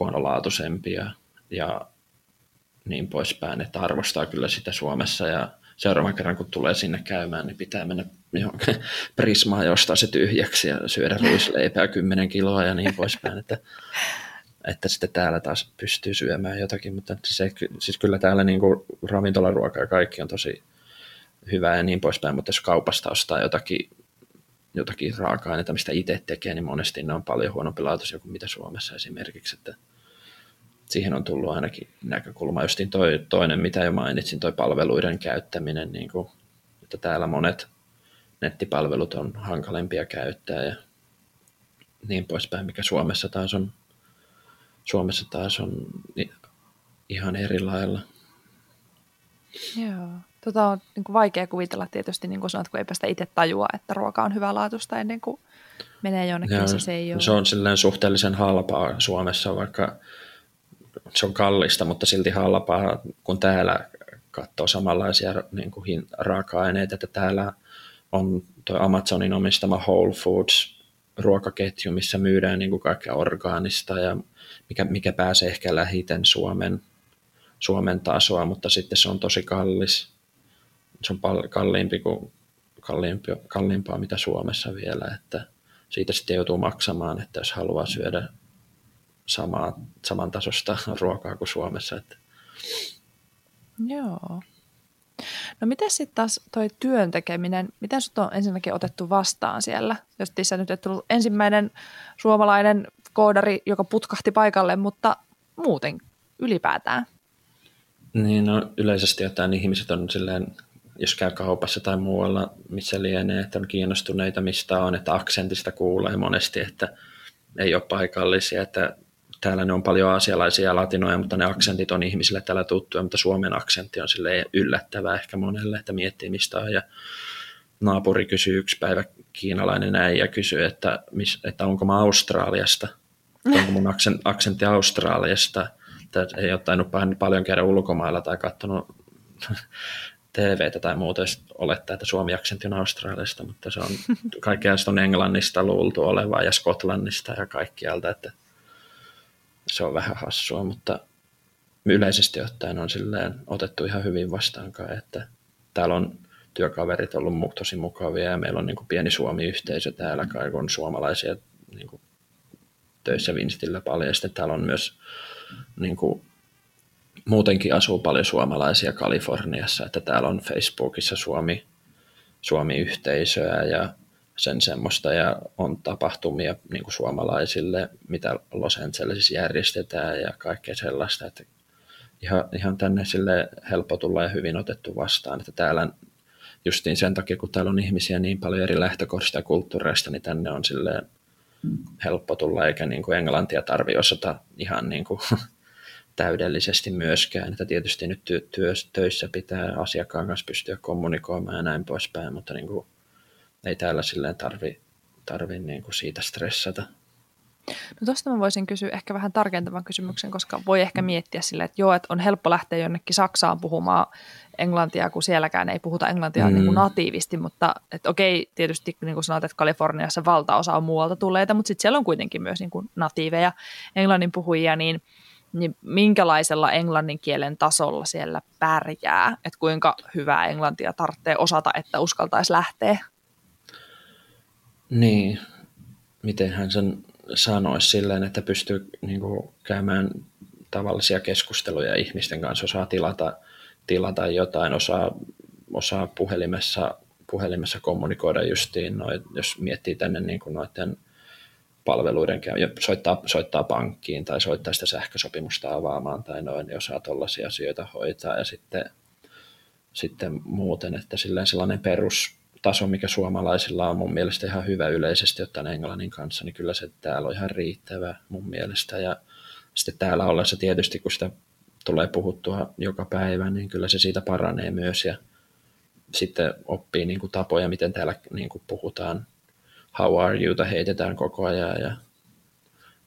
Speaker 2: huonolaatuisempia ja niin poispäin, että arvostaa kyllä sitä Suomessa ja seuraavan kerran kun tulee sinne käymään, niin pitää mennä johonkin prismaan ostaa se tyhjäksi ja syödä ruisleipää 10 kiloa ja niin poispäin, että että sitten täällä taas pystyy syömään jotakin, mutta se, siis kyllä täällä niin kuin ravintolaruoka ja kaikki on tosi hyvää ja niin poispäin, mutta jos kaupasta ostaa jotakin, jotakin raaka-aineita, mistä itse tekee, niin monesti ne on paljon huonompi laatuisia kuin mitä Suomessa esimerkiksi, että siihen on tullut ainakin näkökulma. Justiin toi, toinen, mitä jo mainitsin, toi palveluiden käyttäminen, niin kuin, että täällä monet nettipalvelut on hankalempia käyttää ja niin poispäin, mikä Suomessa taas on Suomessa taas on ihan eri lailla.
Speaker 1: Joo. Tota on niin kuin vaikea kuvitella tietysti, niin kuin sanot, kun eipä sitä itse tajua, että ruoka on hyvälaatuista ennen kuin menee jonnekin, Joo, se ei ole.
Speaker 2: Se on silleen suhteellisen halpaa Suomessa, vaikka se on kallista, mutta silti halpaa, kun täällä katsoo samanlaisia niin kuin raaka-aineita, että täällä on tuo Amazonin omistama Whole Foods ruokaketju, missä myydään niin kuin kaikkea orgaanista ja mikä, mikä pääsee ehkä lähiten Suomen, Suomen tasoa, mutta sitten se on tosi kallis. Se on pal- kalliimpi kuin kalliimpi, kalliimpaa mitä Suomessa vielä, että siitä sitten joutuu maksamaan, että jos haluaa syödä samaa, samantasosta ruokaa kuin Suomessa. Että.
Speaker 1: Joo. No miten sitten taas toi työn tekeminen, miten sut on ensinnäkin otettu vastaan siellä? Jos sä nyt et tullut ensimmäinen suomalainen koodari, joka putkahti paikalle, mutta muuten ylipäätään.
Speaker 2: Niin, no yleisesti ottaen ihmiset on silleen, jos käy kaupassa tai muualla, missä lienee, että on kiinnostuneita mistä on, että aksentista kuulee monesti, että ei ole paikallisia, että täällä ne on paljon asialaisia ja latinoja, mutta ne aksentit on ihmisille täällä tuttuja, mutta Suomen aksentti on sille yllättävää ehkä monelle, että miettii mistä on. Ja naapuri kysyy yksi päivä, kiinalainen äijä kysyy, että, että onko mä Australiasta, onko mun aksentti Australiasta, että ei ole tainnut paljon käydä ulkomailla tai katsonut TVtä tai muuta, olettaa, että suomi-aksentti on Australiasta, mutta se on kaikkea on Englannista luultu olevaa ja Skotlannista ja kaikkialta, että se on vähän hassua, mutta yleisesti ottaen on silleen otettu ihan hyvin vastaankaan, että täällä on työkaverit ollut tosi mukavia ja meillä on niin kuin pieni Suomi-yhteisö täällä, kai on suomalaisia niin kuin töissä Vinstillä paljon. Ja sitten täällä on myös niin kuin, muutenkin asuu paljon suomalaisia Kaliforniassa, että täällä on Facebookissa Suomi, Suomi-yhteisöä ja sen semmoista ja on tapahtumia niin kuin suomalaisille, mitä Los Angelesissa järjestetään ja kaikkea sellaista, että ihan, ihan tänne sille helppo tulla ja hyvin otettu vastaan, että täällä justiin sen takia, kun täällä on ihmisiä niin paljon eri lähtökohdista ja kulttuureista, niin tänne on sille helppo tulla, eikä niin kuin englantia tarvi osata ihan niin kuin täydellisesti myöskään. Että tietysti nyt työ, töissä pitää asiakkaan kanssa pystyä kommunikoimaan ja näin poispäin, mutta niin kuin ei täällä silleen tarvi, tarvi niin kuin siitä stressata.
Speaker 1: No tuosta mä voisin kysyä ehkä vähän tarkentavan kysymyksen, koska voi ehkä miettiä silleen, että joo, että on helppo lähteä jonnekin Saksaan puhumaan englantia, kun sielläkään ei puhuta englantia mm. niin kuin natiivisti, mutta että okei, tietysti niin kuin sanoit, että Kaliforniassa valtaosa on muualta tulleita, mutta sitten siellä on kuitenkin myös niin kuin natiiveja englannin puhujia, niin, niin minkälaisella englannin kielen tasolla siellä pärjää, että kuinka hyvää englantia tarvitsee osata, että uskaltaisi lähteä
Speaker 2: niin, miten hän sen sanoisi silleen, että pystyy niin kuin, käymään tavallisia keskusteluja ihmisten kanssa, osaa tilata, tilata jotain, osaa, osaa puhelimessa, puhelimessa kommunikoida justiin, noit, jos miettii tänne niin kuin noiden palveluiden soittaa, soittaa pankkiin tai soittaa sitä sähkösopimusta avaamaan tai noin, niin osaa tuollaisia asioita hoitaa. Ja sitten, sitten muuten, että silleen sellainen perus, taso, mikä suomalaisilla on mun mielestä ihan hyvä yleisesti ottaen englannin kanssa, niin kyllä se täällä on ihan riittävä mun mielestä. Ja sitten täällä ollessa tietysti, kun sitä tulee puhuttua joka päivä, niin kyllä se siitä paranee myös ja sitten oppii niin kuin tapoja, miten täällä niin kuin puhutaan. How are you, heitetään koko ajan ja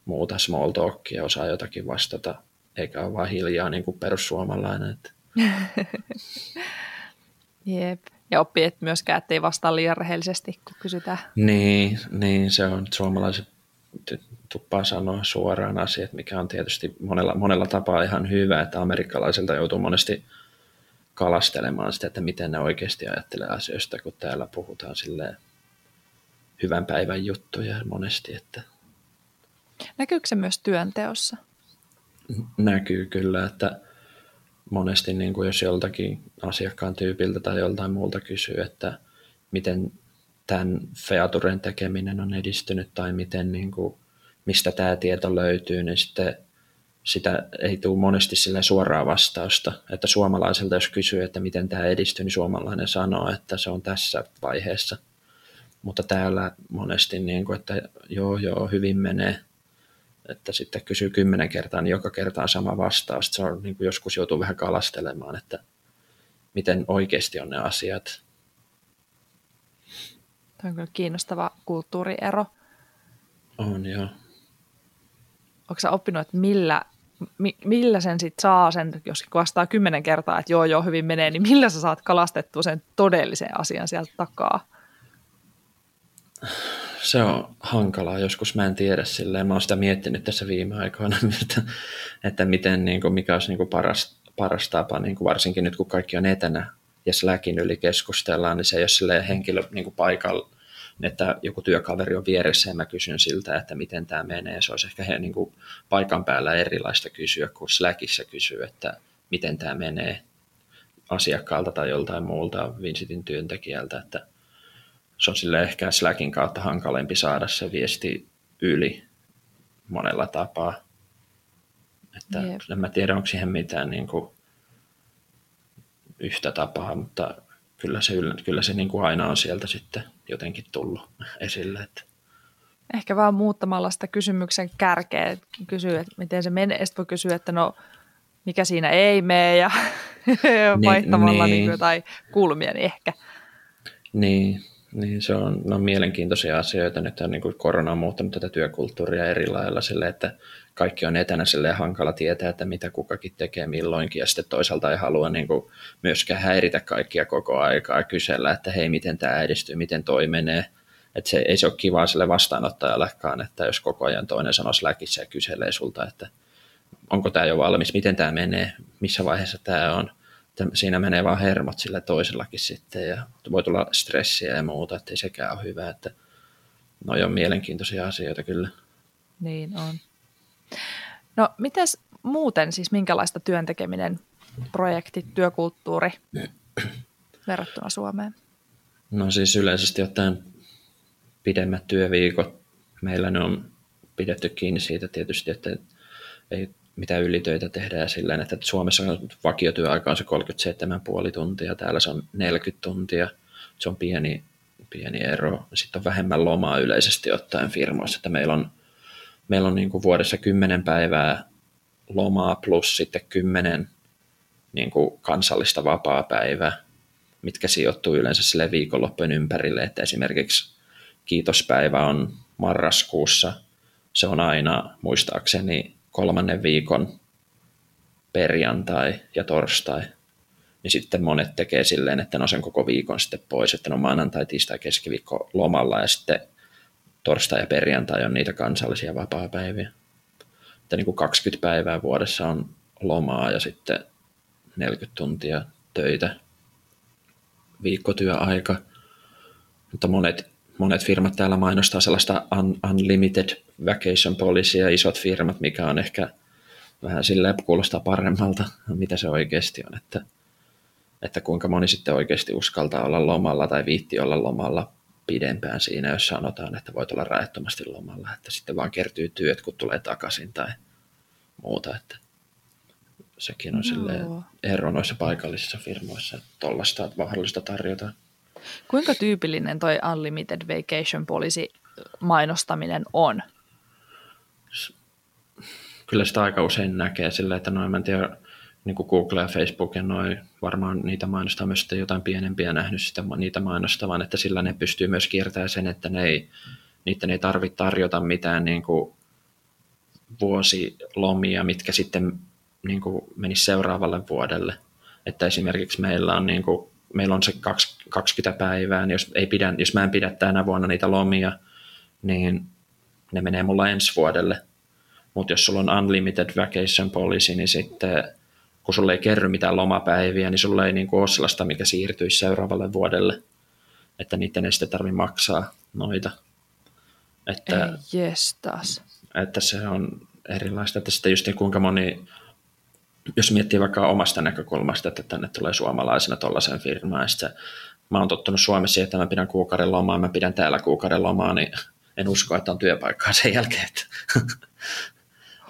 Speaker 2: muuta small talkia, osaa jotakin vastata, eikä ole vaan hiljaa niin kuin perussuomalainen.
Speaker 1: Jep. Ja oppii että myöskään, ettei vastaa liian rehellisesti, kun kysytään.
Speaker 2: Niin, niin se on suomalaiset tuppaa sanoa suoraan asiat, mikä on tietysti monella, monella tapaa ihan hyvä, että amerikkalaisilta joutuu monesti kalastelemaan sitä, että miten ne oikeasti ajattelee asioista, kun täällä puhutaan silleen hyvän päivän juttuja monesti. Että...
Speaker 1: Näkyykö se myös työnteossa?
Speaker 2: Näkyy kyllä, että monesti niin kuin jos joltakin asiakkaan tyypiltä tai joltain muulta kysyy, että miten tämän featuren tekeminen on edistynyt tai miten, niin kuin, mistä tämä tieto löytyy, niin sitten sitä ei tule monesti sille suoraa vastausta. Että suomalaiselta jos kysyy, että miten tämä edistyy, niin suomalainen sanoo, että se on tässä vaiheessa. Mutta täällä monesti, niin kuin, että joo, joo, hyvin menee että sitten kysyy kymmenen kertaa, niin joka kerta on sama vastaus. Se on niin kuin joskus joutuu vähän kalastelemaan, että miten oikeasti on ne asiat.
Speaker 1: Tämä on kyllä kiinnostava kulttuuriero.
Speaker 2: On, joo.
Speaker 1: Onko sä oppinut, että millä, millä sen sit saa sen, jos vastaa kymmenen kertaa, että joo, joo, hyvin menee, niin millä sä saat kalastettua sen todellisen asian sieltä takaa?
Speaker 2: Se on hankalaa. Joskus mä en tiedä silleen. Mä oon sitä miettinyt tässä viime aikoina, että, että miten, niin kuin, mikä olisi niin kuin paras, paras tapa, niin kuin varsinkin nyt kun kaikki on etänä ja Slackin yli keskustellaan, niin se ei ole silleen henkilö niin kuin paikalla, että joku työkaveri on vieressä ja mä kysyn siltä, että miten tämä menee. Se olisi ehkä he, niin kuin paikan päällä erilaista kysyä kuin Slackissa kysyä, että miten tämä menee asiakkaalta tai joltain muulta Vincitin työntekijältä, että se on sille ehkä Slackin kautta hankalempi saada se viesti yli monella tapaa. Että yep. en mä tiedä, onko siihen mitään niin kuin yhtä tapaa, mutta kyllä se, kyllä se niin kuin aina on sieltä sitten jotenkin tullut esille. Että.
Speaker 1: Ehkä vaan muuttamalla sitä kysymyksen kärkeä, kysyä, että miten se menee, sitten voi kysyä, että no mikä siinä ei mene ja niin, vaihtamalla niin. Niin jotain kulmia, niin ehkä.
Speaker 2: Niin, niin se on no, mielenkiintoisia asioita. Nyt on niin kuin korona on muuttanut tätä työkulttuuria eri lailla sille, että kaikki on etänä sille hankala tietää, että mitä kukakin tekee milloinkin. Ja sitten toisaalta ei halua niin kuin myöskään häiritä kaikkia koko aikaa kysellä, että hei, miten tämä edistyy, miten toi menee. Että se, ei se ole kivaa sille vastaanottajallekaan, että jos koko ajan toinen sanoo läkissä ja kyselee sulta, että onko tämä jo valmis, miten tämä menee, missä vaiheessa tämä on siinä menee vaan hermot sillä toisellakin sitten ja voi tulla stressiä ja muuta, että ei sekään ole hyvä, että ne on mielenkiintoisia asioita kyllä.
Speaker 1: Niin on. No mites muuten siis minkälaista työntekeminen, projekti, työkulttuuri verrattuna Suomeen?
Speaker 2: No siis yleisesti ottaen pidemmät työviikot. Meillä ne on pidetty kiinni siitä tietysti, että ei mitä ylitöitä tehdään silleen, että Suomessa vakiotyöaika on se 37,5 tuntia, täällä se on 40 tuntia, se on pieni, pieni ero. Sitten on vähemmän lomaa yleisesti ottaen firmoissa, että meillä on, meillä on niin kuin vuodessa 10 päivää lomaa plus sitten 10 niin kuin kansallista vapaa-päivää, mitkä sijoittuu yleensä sille viikonloppujen ympärille, että esimerkiksi kiitospäivä on marraskuussa, se on aina muistaakseni kolmannen viikon perjantai ja torstai, niin sitten monet tekee silleen, että no sen koko viikon sitten pois, että no maanantai, tiistai, keskiviikko lomalla ja sitten torstai ja perjantai on niitä kansallisia vapaa-päiviä. Että niin kuin 20 päivää vuodessa on lomaa ja sitten 40 tuntia töitä viikkotyöaika. Mutta monet monet firmat täällä mainostaa sellaista un, unlimited vacation policy ja isot firmat, mikä on ehkä vähän silleen kuulostaa paremmalta, mitä se oikeasti on, että, että kuinka moni sitten oikeasti uskaltaa olla lomalla tai viitti olla lomalla pidempään siinä, jos sanotaan, että voit olla rajattomasti lomalla, että sitten vaan kertyy työt, kun tulee takaisin tai muuta, että sekin on no. ero noissa paikallisissa firmoissa, että tuollaista mahdollista tarjota.
Speaker 1: Kuinka tyypillinen toi Unlimited Vacation Policy mainostaminen on?
Speaker 2: Kyllä sitä aika usein näkee sillä, että noin, mä en tiedä, niin kuin Google ja Facebook ja noin, varmaan niitä mainostaa myös jotain pienempiä nähnyt sitä, niitä mainostavan, että sillä ne pystyy myös kiertämään sen, että ne ei, niiden ei tarvitse tarjota mitään niin kuin vuosilomia, mitkä sitten niin kuin menisi seuraavalle vuodelle. Että esimerkiksi meillä on niin kuin meillä on se 20 päivää, niin jos, ei pidä, jos mä en pidä tänä vuonna niitä lomia, niin ne menee mulla ensi vuodelle. Mutta jos sulla on unlimited vacation policy, niin sitten kun sulle ei kerry mitään lomapäiviä, niin sulla ei niin kuin ole sellaista, mikä siirtyisi seuraavalle vuodelle. Että niiden ei sitten tarvitse maksaa noita.
Speaker 1: Että, ei, yes, taas.
Speaker 2: Että se on erilaista, että sitten just niin kuinka moni jos miettii vaikka omasta näkökulmasta, että tänne tulee suomalaisena tuollaiseen firmaan, ja mä oon tottunut Suomessa että mä pidän kuukauden lomaa, mä pidän täällä kuukauden lomaa, niin en usko, että on työpaikkaa sen jälkeen. Että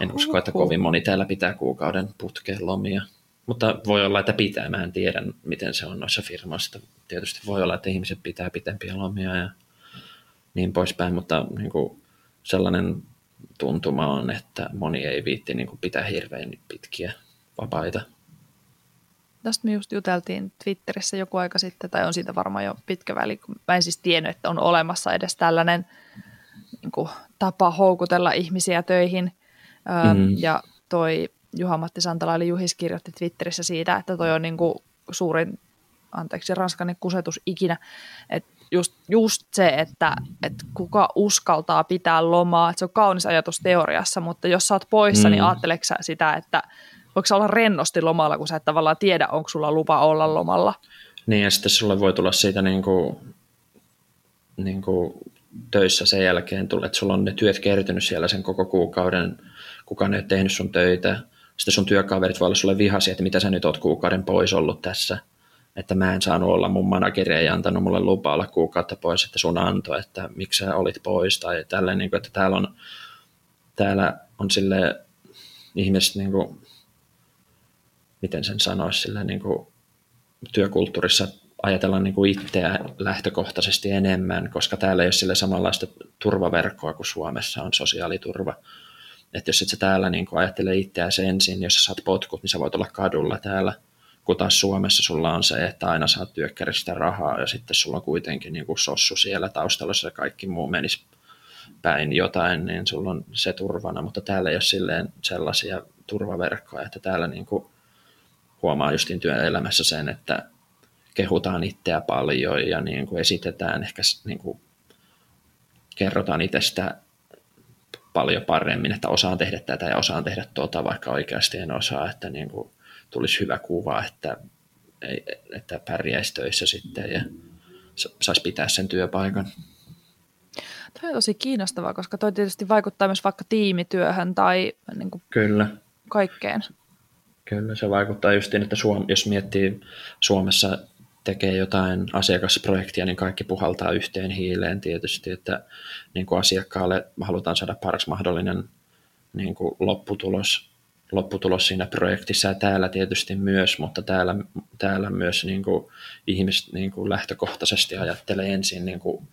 Speaker 2: en usko, että kovin moni täällä pitää kuukauden putkeen lomia. Mutta voi olla, että pitää. Mä en tiedä, miten se on noissa firmoissa. Tietysti voi olla, että ihmiset pitää pitempiä lomia ja niin poispäin, mutta niin kuin sellainen tuntuma on, että moni ei viitti niin kuin pitää hirveän pitkiä vapaita.
Speaker 1: Tästä me just juteltiin Twitterissä joku aika sitten, tai on siitä varmaan jo pitkä väli. Mä en siis tiennyt, että on olemassa edes tällainen niin kuin, tapa houkutella ihmisiä töihin. Mm. Ja toi Juha-Matti Santala eli Juhis kirjoitti Twitterissä siitä, että toi on niin kuin suurin, anteeksi ranskainen kusetus ikinä, että just, just se, että, että kuka uskaltaa pitää lomaa, että se on kaunis ajatus teoriassa, mutta jos sä oot poissa, niin mm. niin ajatteleksä sitä, että voiko olla rennosti lomalla, kun sä et tavallaan tiedä, onko sulla lupa olla lomalla?
Speaker 2: Niin, ja sitten sulle voi tulla siitä niin kuin niin kuin, töissä sen jälkeen, että sulla on ne työt kertynyt siellä sen koko kuukauden, kukaan ei ole tehnyt sun töitä, sitten sun työkaverit voi olla sulle vihaisia, että mitä sä nyt oot kuukauden pois ollut tässä, että mä en saanut olla, mun manageri ei antanut mulle lupaa olla kuukautta pois, että sun anto, että miksi sä olit pois tai tälleen, niin kuin, että täällä on, täällä on sille ihmiset, niin kuin, miten sen sanoisi, sille niin kuin, työkulttuurissa ajatellaan niin kuin itseä lähtökohtaisesti enemmän, koska täällä ei ole sille samanlaista turvaverkkoa kuin Suomessa on sosiaaliturva. Että jos et sä täällä niin kuin ajattele itseäsi ensin, jos sä saat potkut, niin sä voit olla kadulla täällä. Kun taas Suomessa sulla on se, että aina saat työkkäristä rahaa ja sitten sulla on kuitenkin niin kuin sossu siellä taustalla, se kaikki muu menisi päin jotain, niin sulla on se turvana, mutta täällä ei ole silleen sellaisia turvaverkkoja, että täällä niin kuin huomaa justin työelämässä sen, että kehutaan itseä paljon ja niin kuin esitetään ehkä niin kuin kerrotaan itsestä paljon paremmin, että osaan tehdä tätä ja osaan tehdä tuota, vaikka oikeasti en osaa, että niin kuin tulisi hyvä kuva, että, että pärjäisi töissä sitten ja saisi pitää sen työpaikan.
Speaker 1: Tuo on tosi kiinnostavaa, koska toi tietysti vaikuttaa myös vaikka tiimityöhön tai niin kuin
Speaker 2: Kyllä.
Speaker 1: kaikkeen.
Speaker 2: Kyllä, se vaikuttaa justiin, että Suom- jos miettii Suomessa tekee jotain asiakasprojektia, niin kaikki puhaltaa yhteen hiileen tietysti, että niin kuin asiakkaalle halutaan saada paras mahdollinen niin kuin lopputulos, lopputulos siinä projektissa. Ja täällä tietysti myös, mutta täällä, täällä myös niin kuin ihmiset niin kuin lähtökohtaisesti ajattelee ensin niin kuin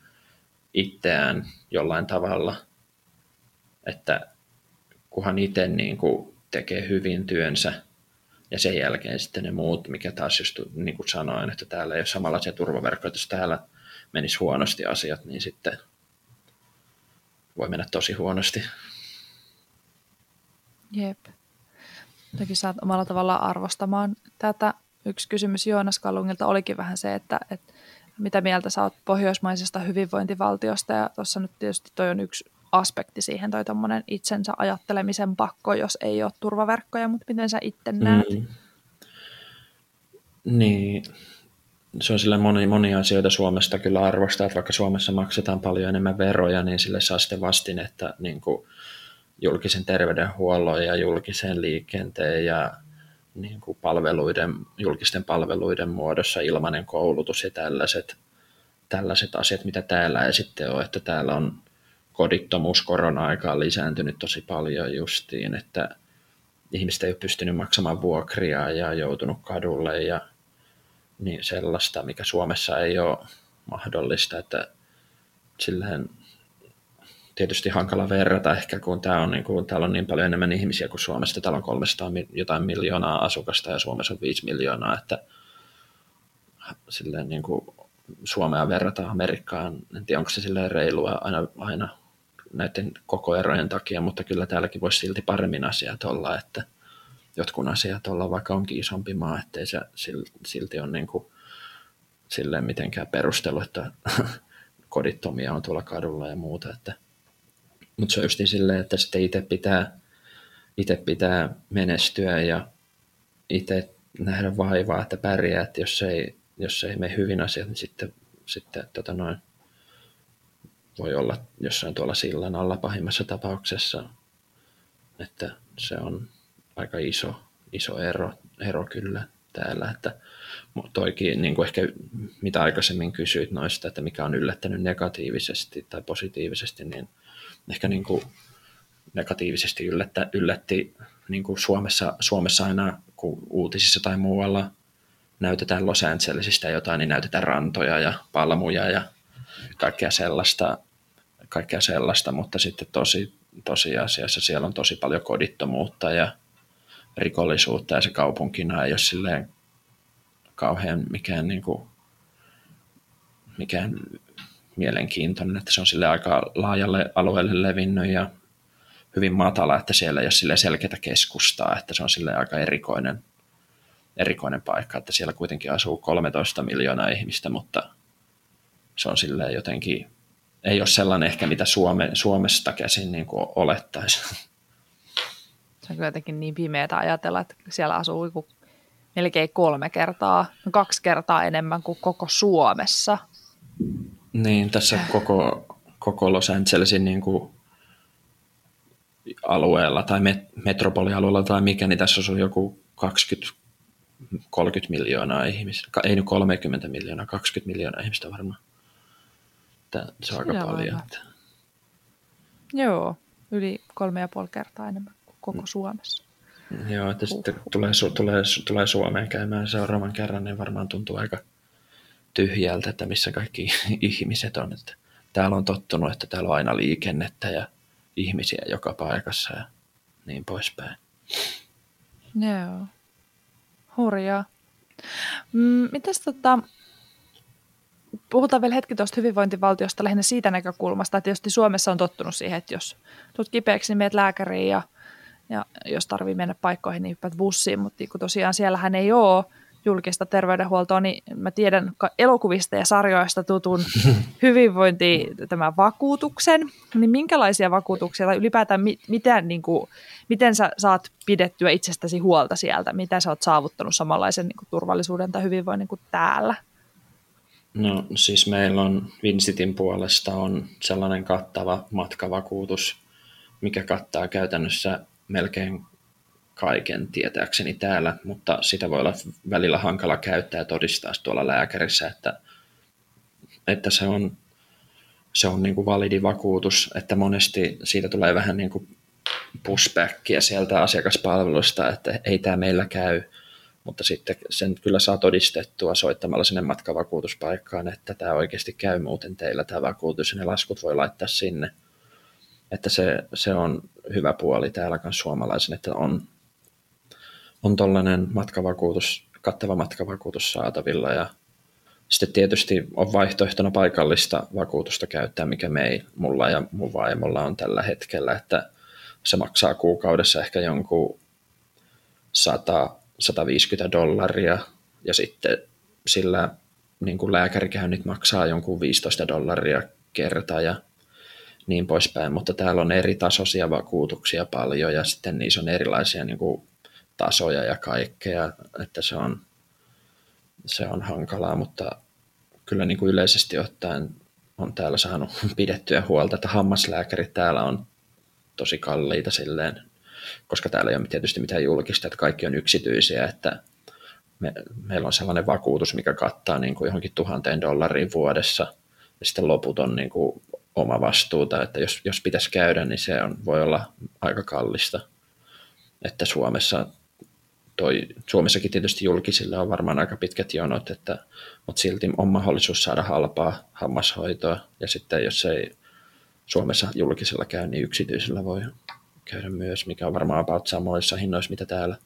Speaker 2: itseään jollain tavalla, että kunhan itse niin kuin tekee hyvin työnsä, ja sen jälkeen sitten ne muut, mikä taas just niin kuin sanoin, että täällä ei ole samanlaisia turvaverkkoja, jos täällä menisi huonosti asiat, niin sitten voi mennä tosi huonosti.
Speaker 1: Jep. Toki saat omalla tavallaan arvostamaan tätä. Yksi kysymys Joonas Kallungilta olikin vähän se, että, että mitä mieltä sä oot pohjoismaisesta hyvinvointivaltiosta, ja tuossa nyt tietysti toi on yksi aspekti siihen, toi tommonen itsensä ajattelemisen pakko, jos ei ole turvaverkkoja, mutta miten sä itse näet? Mm.
Speaker 2: Niin, se on sillä moni, monia asioita Suomesta kyllä arvostaa, että vaikka Suomessa maksetaan paljon enemmän veroja, niin sille saa sitten vastin, että niin kuin julkisen terveydenhuollon ja julkisen liikenteen ja niin kuin palveluiden, julkisten palveluiden muodossa ilmainen koulutus ja tällaiset, tällaiset asiat, mitä täällä ei sitten ole, että täällä on kodittomuus korona-aikaan lisääntynyt tosi paljon justiin, että ihmiset ei ole pystynyt maksamaan vuokria ja joutunut kadulle ja niin sellaista, mikä Suomessa ei ole mahdollista, että silleen tietysti hankala verrata ehkä, kun tää on, niin kuin, täällä on niin paljon enemmän ihmisiä kuin Suomessa. Täällä on 300 jotain miljoonaa asukasta ja Suomessa on 5 miljoonaa, että silleen niin kuin Suomea verrataan Amerikkaan. En tiedä, onko se silleen reilua aina, aina näiden koko erojen takia, mutta kyllä täälläkin voisi silti paremmin asiat olla, että jotkut asiat olla, vaikka onkin isompi maa, ettei se silti ole niin kuin silleen mitenkään perustelu, että kodittomia on tuolla kadulla ja muuta. Että, mutta se on just niin silleen, että sitten itse pitää, itse pitää menestyä ja itse nähdä vaivaa, että pärjää, että jos ei, jos ei mene hyvin asiat, niin sitten, sitten tota noin, voi olla jossain tuolla sillan alla pahimmassa tapauksessa, että se on aika iso, iso ero, ero kyllä täällä, että toikin niin kuin ehkä mitä aikaisemmin kysyit noista, että mikä on yllättänyt negatiivisesti tai positiivisesti, niin ehkä niin kuin negatiivisesti yllättä, yllätti niin kuin Suomessa, Suomessa aina, kun uutisissa tai muualla näytetään Los Angelesista jotain, niin näytetään rantoja ja palmuja ja kaikkea sellaista, kaikkea sellaista mutta sitten tosi, tosiasiassa siellä on tosi paljon kodittomuutta ja rikollisuutta ja se kaupunkina ei ole silleen kauhean mikään, niin kuin, mikään mielenkiintoinen, että se on sille aika laajalle alueelle levinnyt ja hyvin matala, että siellä ei ole sille selkeää keskustaa, että se on sille aika erikoinen, erikoinen paikka, että siellä kuitenkin asuu 13 miljoonaa ihmistä, mutta se on sille jotenkin, ei ole sellainen ehkä, mitä Suome, Suomesta käsin niin kuin olettaisi.
Speaker 1: Se on jotenkin niin pimeätä ajatella, että siellä asuu joku melkein kolme kertaa, kaksi kertaa enemmän kuin koko Suomessa.
Speaker 2: Niin, tässä koko, koko Los Angelesin niin kuin alueella tai metropolialueella tai mikä, niin tässä on joku 20 30 miljoonaa ihmistä, ei nyt 30 miljoonaa, 20 miljoonaa ihmistä varmaan. Tämä, se on aika Joo, paljon. Että...
Speaker 1: Joo, yli kolme ja puoli kertaa enemmän kuin koko mm. Suomessa.
Speaker 2: Joo, että sitten tulee, tulee, tulee Suomeen käymään seuraavan kerran, niin varmaan tuntuu aika tyhjältä, että missä kaikki ihmiset on. Että täällä on tottunut, että täällä on aina liikennettä ja ihmisiä joka paikassa ja niin poispäin.
Speaker 1: Joo. Hurjaa. Mm, mitäs tota, puhutaan vielä hetki tuosta hyvinvointivaltiosta lähinnä siitä näkökulmasta, että tietysti Suomessa on tottunut siihen, että jos tulet kipeäksi, niin meet lääkäriin ja, ja jos tarvii mennä paikkoihin, niin hyppäät bussiin, mutta niin kun tosiaan siellähän ei ole julkista terveydenhuoltoa, niin mä tiedän elokuvista ja sarjoista tutun hyvinvointi, tämän vakuutuksen, niin minkälaisia vakuutuksia tai ylipäätään miten, niin kuin, miten sä saat pidettyä itsestäsi huolta sieltä, mitä sä oot saavuttanut samanlaisen niin kuin, turvallisuuden tai hyvinvoinnin kuin täällä?
Speaker 2: No siis meillä on Vincitin puolesta on sellainen kattava matkavakuutus, mikä kattaa käytännössä melkein kaiken tietääkseni täällä, mutta sitä voi olla välillä hankala käyttää ja todistaa tuolla lääkärissä, että, että se on, se on niin kuin validi vakuutus, että monesti siitä tulee vähän niin kuin pushbackia sieltä asiakaspalvelusta, että ei tämä meillä käy, mutta sitten sen kyllä saa todistettua soittamalla sinne matkavakuutuspaikkaan, että tämä oikeasti käy muuten teillä tämä vakuutus ja ne laskut voi laittaa sinne. Että se, se on hyvä puoli täällä kanssa suomalaisen, että on on tuollainen matkavakuutus, kattava matkavakuutus saatavilla ja sitten tietysti on vaihtoehtona paikallista vakuutusta käyttää, mikä me ei, mulla ja mun vaimolla on tällä hetkellä, että se maksaa kuukaudessa ehkä jonkun 100, 150 dollaria ja sitten sillä niin kuin lääkärikäynnit maksaa jonkun 15 dollaria kerta ja niin poispäin, mutta täällä on eri tasoisia vakuutuksia paljon ja sitten niissä on erilaisia niin kuin tasoja ja kaikkea, että se on, se on hankalaa, mutta kyllä niin kuin yleisesti ottaen on täällä saanut pidettyä huolta, että hammaslääkärit täällä on tosi kalliita silleen, koska täällä ei ole tietysti mitään julkista, että kaikki on yksityisiä, että me, meillä on sellainen vakuutus, mikä kattaa niin kuin johonkin tuhanteen dollariin vuodessa, ja sitten loput on niin kuin oma vastuuta, että jos, jos pitäisi käydä, niin se on, voi olla aika kallista. Että Suomessa toi, Suomessakin tietysti julkisilla on varmaan aika pitkät jonot, että, mutta silti on mahdollisuus saada halpaa hammashoitoa. Ja sitten jos ei Suomessa julkisella käy, niin yksityisellä voi käydä myös, mikä on varmaan about samoissa hinnoissa, mitä täällä.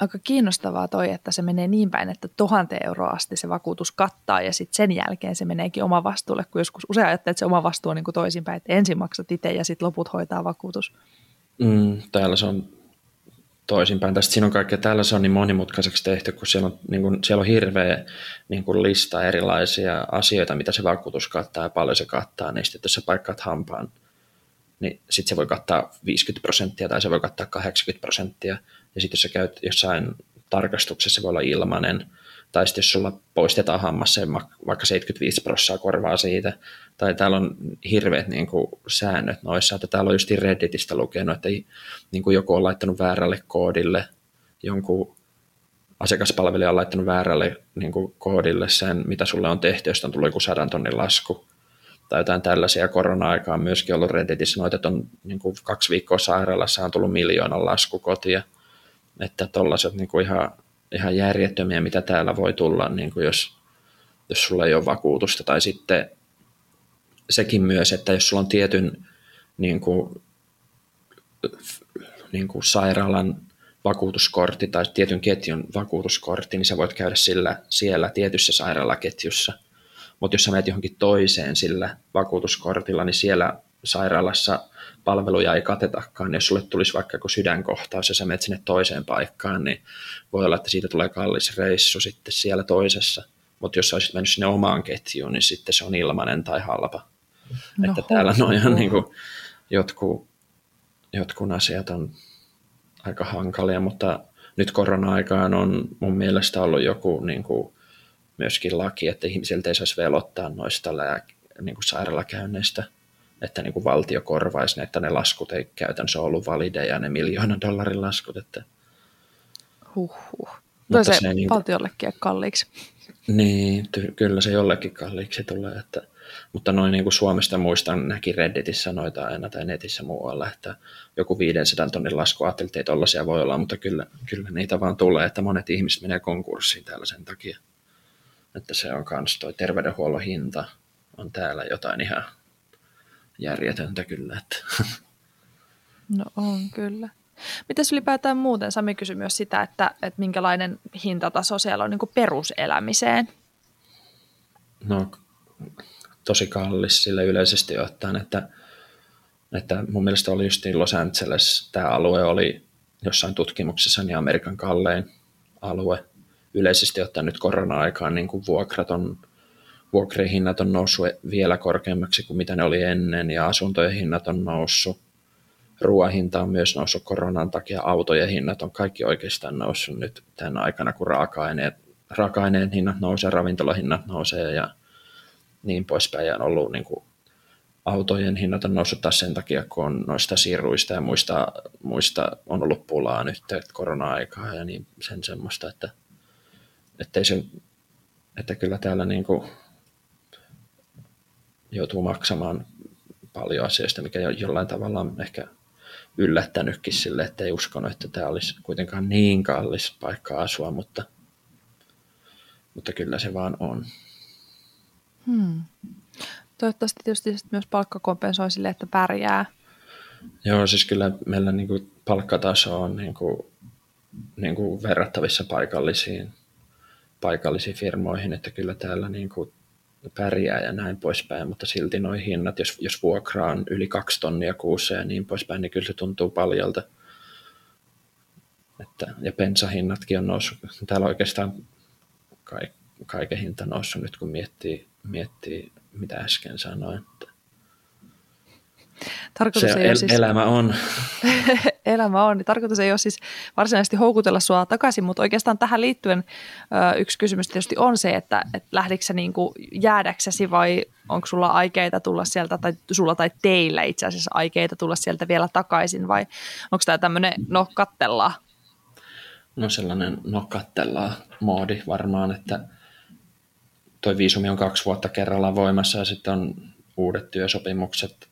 Speaker 1: Aika kiinnostavaa toi, että se menee niin päin, että tuhanteen euroa asti se vakuutus kattaa ja sitten sen jälkeen se meneekin oma vastuulle, kun joskus usein ajattelee, että se oma vastuu on niin kuin toisinpäin, että ensin maksat itse ja sitten loput hoitaa vakuutus.
Speaker 2: Mm, täällä se on toisinpäin. Tästä siinä on kaikkea, täällä se on niin monimutkaiseksi tehty, kun siellä on, niin kuin, siellä on hirveä niin kuin lista erilaisia asioita, mitä se vakuutus kattaa ja paljon se kattaa, niin sitten jos sä paikkaat hampaan, niin sitten se voi kattaa 50 prosenttia tai se voi kattaa 80 prosenttia. Ja sitten jos sä käyt jossain tarkastuksessa, se voi olla ilmainen, tai sitten jos sulla poistetaan hammas, se vaikka 75 prosenttia korvaa siitä, tai täällä on hirveät niin kuin, säännöt noissa, että täällä on just Redditistä lukenut, että niin kuin joku on laittanut väärälle koodille, jonkun asiakaspalvelija on laittanut väärälle niin kuin, koodille sen, mitä sulle on tehty, jos on tullut joku sadan tonnin lasku, tai jotain tällaisia. Korona-aikaa on myöskin ollut Redditissä noita, että on niin kuin, kaksi viikkoa sairaalassa on tullut miljoonan lasku kotia, että tollaiset niin ihan, ihan järjettömiä, mitä täällä voi tulla, niin kuin jos, jos sulla ei ole vakuutusta, tai sitten sekin myös, että jos sulla on tietyn niin kuin, niin kuin sairaalan vakuutuskortti tai tietyn ketjun vakuutuskortti, niin sä voit käydä sillä siellä tietyssä sairaalaketjussa. Mutta jos sä menet johonkin toiseen sillä vakuutuskortilla, niin siellä sairaalassa palveluja ei katetakaan. Jos sulle tulisi vaikka joku sydänkohtaus ja sä menet sinne toiseen paikkaan, niin voi olla, että siitä tulee kallis reissu sitten siellä toisessa. Mutta jos sä olisit mennyt sinne omaan ketjuun, niin sitten se on ilmainen tai halpa. No, että täällä noin niin kuin, jotkut, jotkut asiat on aika hankalia, mutta nyt korona-aikaan on mun mielestä ollut joku niin kuin, myöskin laki, että ihmisiltä ei saisi velottaa noista lää, niin kuin sairaalakäynneistä, että niin kuin valtio korvaisi ne, että ne laskut ei käytännössä ollut valideja, ne miljoonan dollarin laskut. Että...
Speaker 1: Huhhuh. No se, se niin... valtiollekin kalliiksi.
Speaker 2: Niin, ty- kyllä se jollekin kalliiksi tulee, että mutta noin niin kuin Suomesta muistan, näki Redditissä noita aina tai netissä muualla, että joku 500 tonnin lasku ajattelin, että ei tollaisia voi olla, mutta kyllä, kyllä niitä vaan tulee, että monet ihmiset menee konkurssiin täällä sen takia. Että se on myös toi terveydenhuollon hinta on täällä jotain ihan järjetöntä kyllä. Että.
Speaker 1: No on kyllä. Mitäs ylipäätään muuten? Sami kysyi myös sitä, että, että minkälainen hintataso siellä on niin kuin peruselämiseen.
Speaker 2: No tosi kallis sille yleisesti ottaen, että, että mun mielestä oli just niin Los Angeles, tämä alue oli jossain tutkimuksessa niin Amerikan kallein alue. Yleisesti ottaen nyt korona-aikaan niin kuin vuokrat on, vuokrien hinnat on noussut vielä korkeammaksi kuin mitä ne oli ennen ja asuntojen hinnat on noussut. Ruoan hinta on myös noussut koronan takia, autojen hinnat on kaikki oikeastaan noussut nyt tämän aikana, kun raaka-aineet, raaka-aineen hinnat nousee, ravintolahinnat nousee ja niin poispäin. Ja on ollut niin kuin, autojen hinnat on noussut taas sen takia, kun on noista siirruista ja muista, muista on ollut pulaa nyt korona-aikaa ja niin sen semmoista, että, että, se, että kyllä täällä niin kuin joutuu maksamaan paljon asioista, mikä jollain tavalla on ehkä yllättänytkin sille, että ei uskonut, että tämä olisi kuitenkaan niin kallis paikka asua, mutta, mutta kyllä se vaan on.
Speaker 1: Hmm. Toivottavasti tietysti myös palkka kompensoi sille, että pärjää.
Speaker 2: Joo, siis kyllä meillä niin kuin palkkataso on niin kuin, niin kuin verrattavissa paikallisiin, paikallisiin firmoihin, että kyllä täällä niin kuin pärjää ja näin poispäin, mutta silti noin hinnat, jos, jos vuokra on yli kaksi tonnia kuussa ja niin poispäin, niin kyllä se tuntuu paljolta. Että, ja bensahinnatkin on noussut. Täällä oikeastaan kaiken hinta noussut nyt, kun miettii miettii, mitä äsken sanoin. Tarkoitus se ei el- siis... elämä on.
Speaker 1: elämä on. Tarkoitus ei ole siis varsinaisesti houkutella sua takaisin, mutta oikeastaan tähän liittyen ö, yksi kysymys tietysti on se, että et lähdikö niin jäädäksesi vai onko sulla aikeita tulla sieltä, tai sulla tai teillä itse asiassa aikeita tulla sieltä vielä takaisin, vai onko tämä tämmöinen no kattellaan?
Speaker 2: No sellainen no kattellaan moodi varmaan, että – toi viisumi on kaksi vuotta kerrallaan voimassa ja sitten on uudet työsopimukset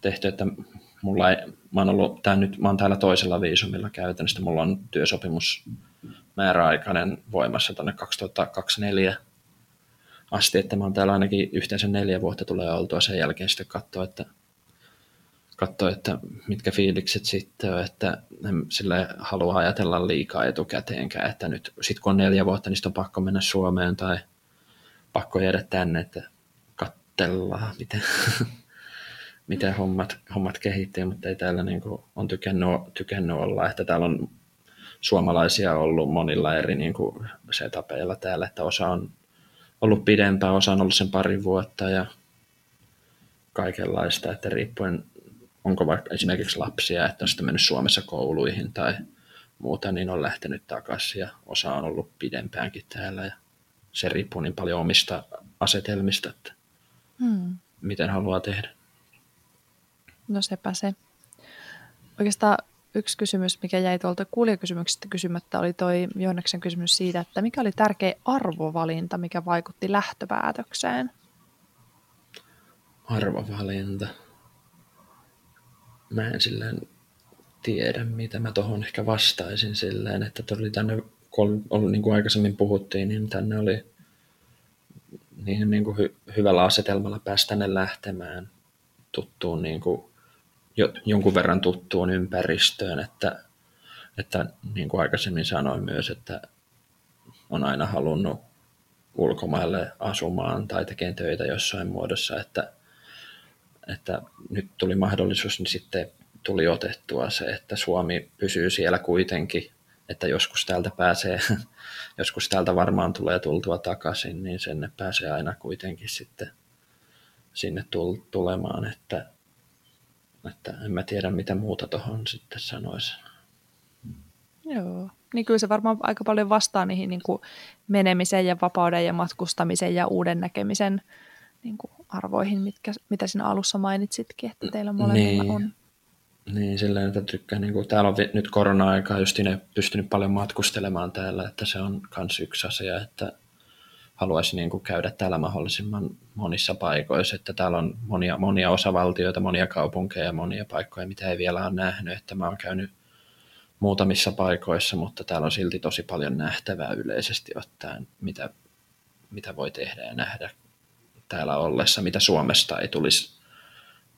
Speaker 2: tehty, että mulla ei, mä oon, ollut, tää nyt, mä oon täällä toisella viisumilla käytännössä, mulla on työsopimus määräaikainen voimassa tuonne 2024 asti, että mä oon täällä ainakin yhteensä neljä vuotta tulee oltua. Sen jälkeen sitten katsoa, että, katsoa, että mitkä fiilikset sitten on, että sille halua ajatella liikaa etukäteenkään, että nyt sit kun on neljä vuotta, niin on pakko mennä Suomeen tai pakko jäädä tänne, että kattellaan, miten, miten hommat, hommat kehittyy, mutta ei täällä niin kuin on tykännyt, tykännyt olla, että täällä on suomalaisia ollut monilla eri niin kuin setapeilla täällä, että osa on ollut pidempään, osa on ollut sen pari vuotta ja kaikenlaista, että riippuen onko vaikka esimerkiksi lapsia, että on sitten mennyt Suomessa kouluihin tai muuta, niin on lähtenyt takaisin ja osa on ollut pidempäänkin täällä ja se riippuu niin paljon omista asetelmista, että hmm. miten haluaa tehdä.
Speaker 1: No sepä se. Oikeastaan yksi kysymys, mikä jäi tuolta kuulijakysymyksestä kysymättä, oli toi Joonneksen kysymys siitä, että mikä oli tärkeä arvovalinta, mikä vaikutti lähtöpäätökseen?
Speaker 2: Arvovalinta. Mä en silleen tiedä, mitä mä tuohon ehkä vastaisin silleen, että tuli tänne kun niin kuin aikaisemmin puhuttiin, niin tänne oli niin, niin kuin hy, hyvällä asetelmalla päästä tänne lähtemään tuttuun, niin kuin, jo, jonkun verran tuttuun ympäristöön, että, että niin kuin aikaisemmin sanoin myös, että on aina halunnut ulkomaille asumaan tai tekemään töitä jossain muodossa, että, että nyt tuli mahdollisuus, niin sitten tuli otettua se, että Suomi pysyy siellä kuitenkin että joskus täältä pääsee, joskus täältä varmaan tulee tultua takaisin, niin sinne pääsee aina kuitenkin sitten sinne tulemaan, että, että en mä tiedä mitä muuta tuohon sitten sanoisi.
Speaker 1: Joo. niin kyllä se varmaan aika paljon vastaa niihin niin kuin menemisen ja vapauden ja matkustamisen ja uuden näkemisen niin kuin arvoihin, mitkä, mitä siinä alussa mainitsitkin, että teillä molemmilla niin. on.
Speaker 2: Niin, silleen, että tykkää, niin kuin, täällä on nyt korona-aikaa just ne pystynyt paljon matkustelemaan täällä, että se on myös yksi asia, että haluaisi niin kuin käydä täällä mahdollisimman monissa paikoissa, että täällä on monia, monia osavaltioita, monia kaupunkeja, monia paikkoja, mitä ei vielä ole nähnyt, että mä oon käynyt muutamissa paikoissa, mutta täällä on silti tosi paljon nähtävää yleisesti ottaen, mitä, mitä voi tehdä ja nähdä täällä ollessa, mitä Suomesta ei tulisi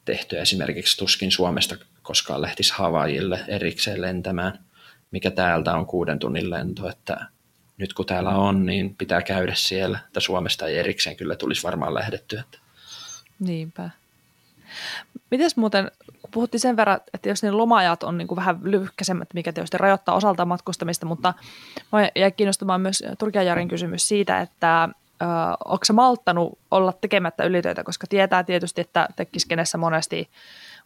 Speaker 2: tehtyä. Esimerkiksi tuskin Suomesta koskaan lähtisi Havaijille erikseen lentämään, mikä täältä on kuuden tunnin lento, että nyt kun täällä on, niin pitää käydä siellä, että Suomesta ei erikseen kyllä tulisi varmaan lähdettyä.
Speaker 1: Niinpä. Mites muuten, puhuttiin sen verran, että jos ne lomajat on niin kuin vähän lyhkäisemmät, mikä tietysti rajoittaa osalta matkustamista, mutta jäi kiinnostamaan myös Turkian Jarin kysymys siitä, että onko se malttanut olla tekemättä ylitöitä, koska tietää tietysti, että tekkiskenessä monesti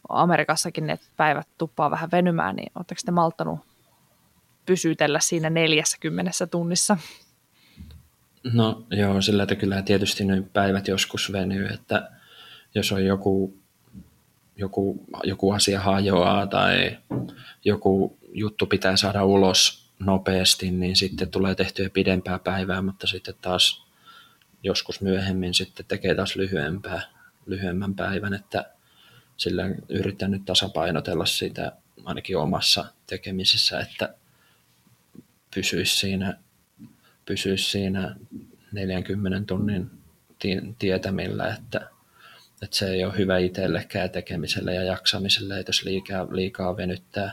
Speaker 1: Amerikassakin ne päivät tuppaa vähän venymään, niin oletteko te malttanut pysytellä siinä 40 tunnissa?
Speaker 2: No joo, sillä että kyllä tietysti ne päivät joskus venyy, että jos on joku, joku, joku asia hajoaa tai joku juttu pitää saada ulos nopeasti, niin sitten tulee tehtyä pidempää päivää, mutta sitten taas joskus myöhemmin sitten tekee taas lyhyempää, lyhyemmän päivän, että sillä yritän nyt tasapainotella sitä ainakin omassa tekemisessä, että pysyisi siinä, pysyisi siinä 40 tunnin tietämillä, että, että se ei ole hyvä itsellekään tekemiselle ja jaksamiselle, että jos liikaa, liikaa venyttää,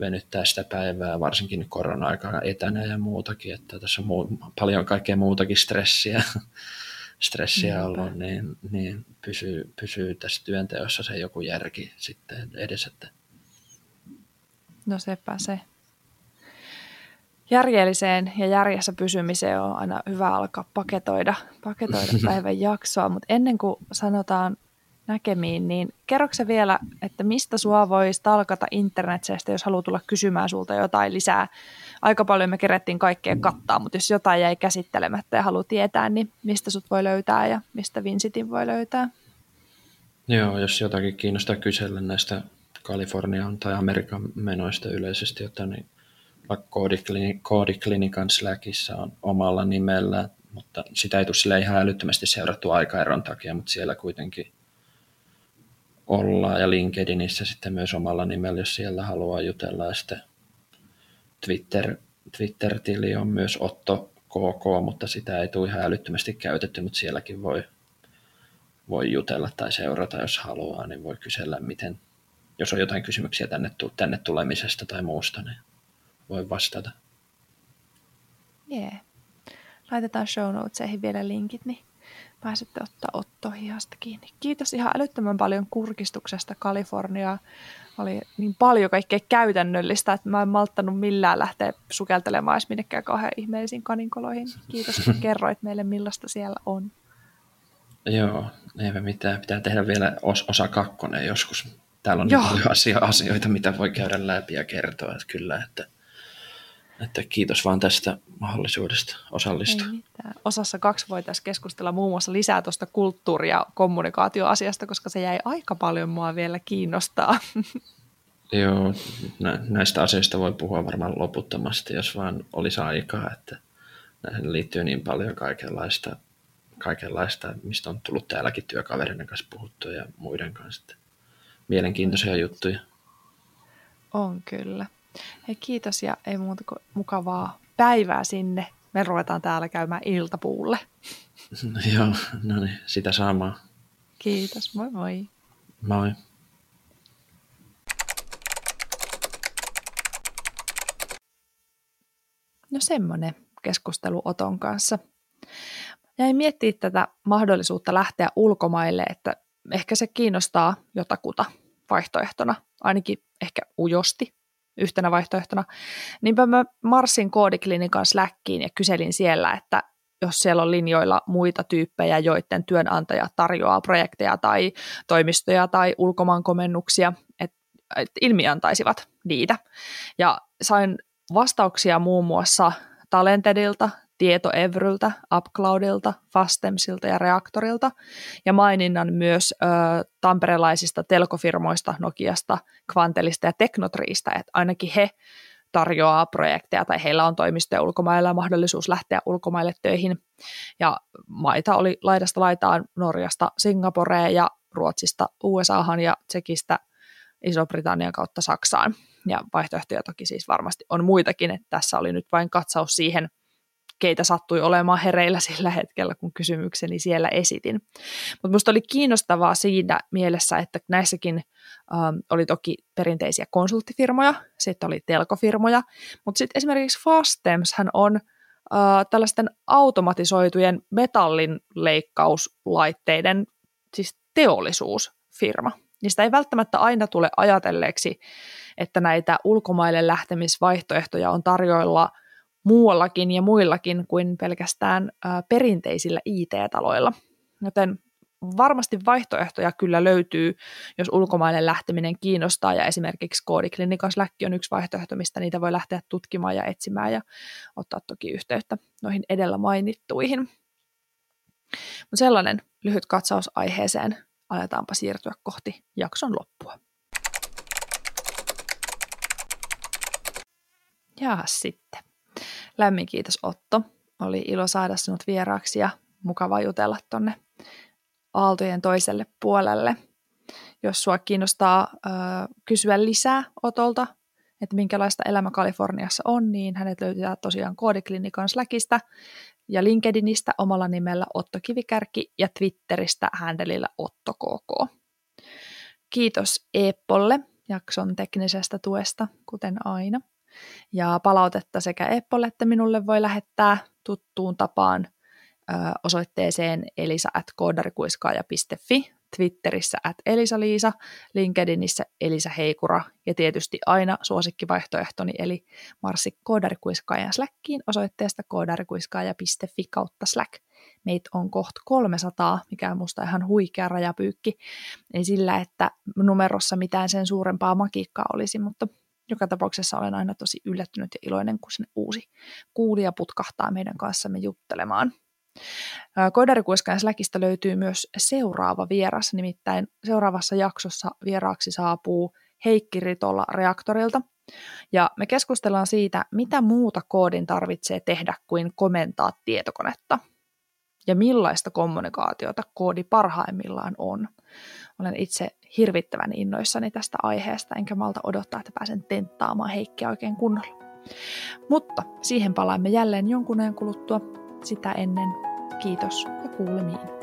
Speaker 2: venyttää sitä päivää, varsinkin korona-aikana etänä ja muutakin, että tässä on muu, paljon kaikkea muutakin stressiä, stressiä ollut, niin, niin pysyy, pysyy tässä työnteossa se joku järki sitten edessä. Että...
Speaker 1: No sepä se järjelliseen ja järjessä pysymiseen on aina hyvä alkaa paketoida, paketoida päivän jaksoa, mutta ennen kuin sanotaan näkemiin, niin kerroksä vielä, että mistä sua voi stalkata internetsestä, jos haluaa tulla kysymään sulta jotain lisää? Aika paljon me kerettiin kaikkea kattaa, mutta jos jotain jäi käsittelemättä ja haluaa tietää, niin mistä sut voi löytää ja mistä Vincitin voi löytää?
Speaker 2: Joo, jos jotakin kiinnostaa kysellä näistä Kalifornian tai Amerikan menoista yleisesti, jotain, niin koodiklinikan Slackissa on omalla nimellä, mutta sitä ei tule sille ihan älyttömästi seurattu aikaeron takia, mutta siellä kuitenkin ollaan ja LinkedInissä sitten myös omalla nimellä, jos siellä haluaa jutella. Ja sitten Twitter, Twitter-tili on myös Otto KK, mutta sitä ei tule ihan älyttömästi käytetty, mutta sielläkin voi, voi jutella tai seurata, jos haluaa, niin voi kysellä, miten, jos on jotain kysymyksiä tänne, tänne tulemisesta tai muusta, niin voi vastata.
Speaker 1: Jee. Yeah. Laitetaan show notesihin vielä linkit, niin pääsette ottaa Otto hihasta kiinni. Kiitos ihan älyttömän paljon kurkistuksesta Kaliforniaa. Oli niin paljon kaikkea käytännöllistä, että mä en malttanut millään lähteä sukeltelemaan edes minnekään kauhean ihmeellisiin kaninkoloihin. Kiitos, että kerroit meille millaista siellä on.
Speaker 2: Joo, eipä mitään. Pitää tehdä vielä os- osa kakkonen joskus. Täällä on niin paljon asioita, mitä voi käydä läpi ja kertoa. Että kyllä, että että kiitos vaan tästä mahdollisuudesta osallistua.
Speaker 1: Osassa kaksi voitaisiin keskustella muun muassa lisää tuosta kulttuuri- ja kommunikaatioasiasta, koska se jäi aika paljon mua vielä kiinnostaa.
Speaker 2: Joo, näistä asioista voi puhua varmaan loputtomasti, jos vaan olisi aikaa, että näihin liittyy niin paljon kaikenlaista, kaikenlaista mistä on tullut täälläkin työkaverinen kanssa puhuttua ja muiden kanssa. Mielenkiintoisia juttuja.
Speaker 1: On kyllä. Hei, kiitos ja ei muuta kuin mukavaa päivää sinne. Me ruvetaan täällä käymään iltapuulle.
Speaker 2: No joo, no niin, sitä saamaan.
Speaker 1: Kiitos, moi moi.
Speaker 2: Moi.
Speaker 1: No semmoinen keskustelu Oton kanssa. Jäin miettiä tätä mahdollisuutta lähteä ulkomaille, että ehkä se kiinnostaa jotakuta vaihtoehtona, ainakin ehkä ujosti yhtenä vaihtoehtona. Niinpä mä marssin koodiklinikan Slackiin ja kyselin siellä, että jos siellä on linjoilla muita tyyppejä, joiden työnantaja tarjoaa projekteja tai toimistoja tai ulkomaankomennuksia, että et ilmiantaisivat niitä. Ja sain vastauksia muun muassa Talentedilta, Tietoevryltä, Upcloudilta, Fastemsilta ja Reaktorilta ja maininnan myös ö, tamperelaisista telkofirmoista, Nokiasta, Kvantelista ja Teknotriista, että ainakin he tarjoaa projekteja tai heillä on toimistoja ulkomailla ja mahdollisuus lähteä ulkomaille töihin. Ja maita oli laidasta laitaan Norjasta Singaporeen ja Ruotsista USAhan ja Tsekistä Iso-Britannian kautta Saksaan. Ja vaihtoehtoja toki siis varmasti on muitakin, että tässä oli nyt vain katsaus siihen, keitä sattui olemaan hereillä sillä hetkellä, kun kysymykseni siellä esitin. Mutta minusta oli kiinnostavaa siinä mielessä, että näissäkin ähm, oli toki perinteisiä konsulttifirmoja, sitten oli telkofirmoja, mutta sitten esimerkiksi Fastems hän on äh, tällaisten automatisoitujen metallinleikkauslaitteiden siis teollisuusfirma. Niistä ei välttämättä aina tule ajatelleeksi, että näitä ulkomaille lähtemisvaihtoehtoja on tarjoilla – muuallakin ja muillakin kuin pelkästään perinteisillä IT-taloilla. Joten varmasti vaihtoehtoja kyllä löytyy, jos ulkomaille lähteminen kiinnostaa ja esimerkiksi koodiklinikan Slack on yksi vaihtoehto, mistä niitä voi lähteä tutkimaan ja etsimään ja ottaa toki yhteyttä noihin edellä mainittuihin. Mutta sellainen lyhyt katsaus aiheeseen. Aletaanpa siirtyä kohti jakson loppua. Ja sitten. Lämmin kiitos Otto. Oli ilo saada sinut vieraaksi ja mukava jutella tonne aaltojen toiselle puolelle. Jos sua kiinnostaa ö, kysyä lisää Otolta, että minkälaista elämä Kaliforniassa on, niin hänet löytää tosiaan Koodiklinikan Slackista ja LinkedInistä omalla nimellä Otto Kivikärki ja Twitteristä händelillä Otto KK. Kiitos Eppolle jakson teknisestä tuesta, kuten aina. Ja palautetta sekä Eppolle että minulle voi lähettää tuttuun tapaan osoitteeseen elisa.koodarikuiskaaja.fi, Twitterissä at Elisa-Liisa, LinkedInissä Elisa Heikura ja tietysti aina suosikkivaihtoehtoni eli marssi koodarikuiskaajan Slackiin osoitteesta koodarikuiskaaja.fi kautta Slack. Meitä on kohta 300, mikä on musta ihan huikea rajapyykki. Ei sillä, että numerossa mitään sen suurempaa magiikkaa olisi, mutta joka tapauksessa olen aina tosi yllättynyt ja iloinen, kun sinne uusi kuulija putkahtaa meidän kanssamme juttelemaan. Kodarikuiskan Slackista löytyy myös seuraava vieras, nimittäin seuraavassa jaksossa vieraaksi saapuu Heikki Ritola Reaktorilta. Ja me keskustellaan siitä, mitä muuta koodin tarvitsee tehdä kuin komentaa tietokonetta. Ja millaista kommunikaatiota koodi parhaimmillaan on. Olen itse hirvittävän innoissani tästä aiheesta, enkä malta odottaa, että pääsen tenttaamaan Heikkiä oikein kunnolla. Mutta siihen palaamme jälleen jonkun ajan kuluttua. Sitä ennen kiitos ja kuulemiin.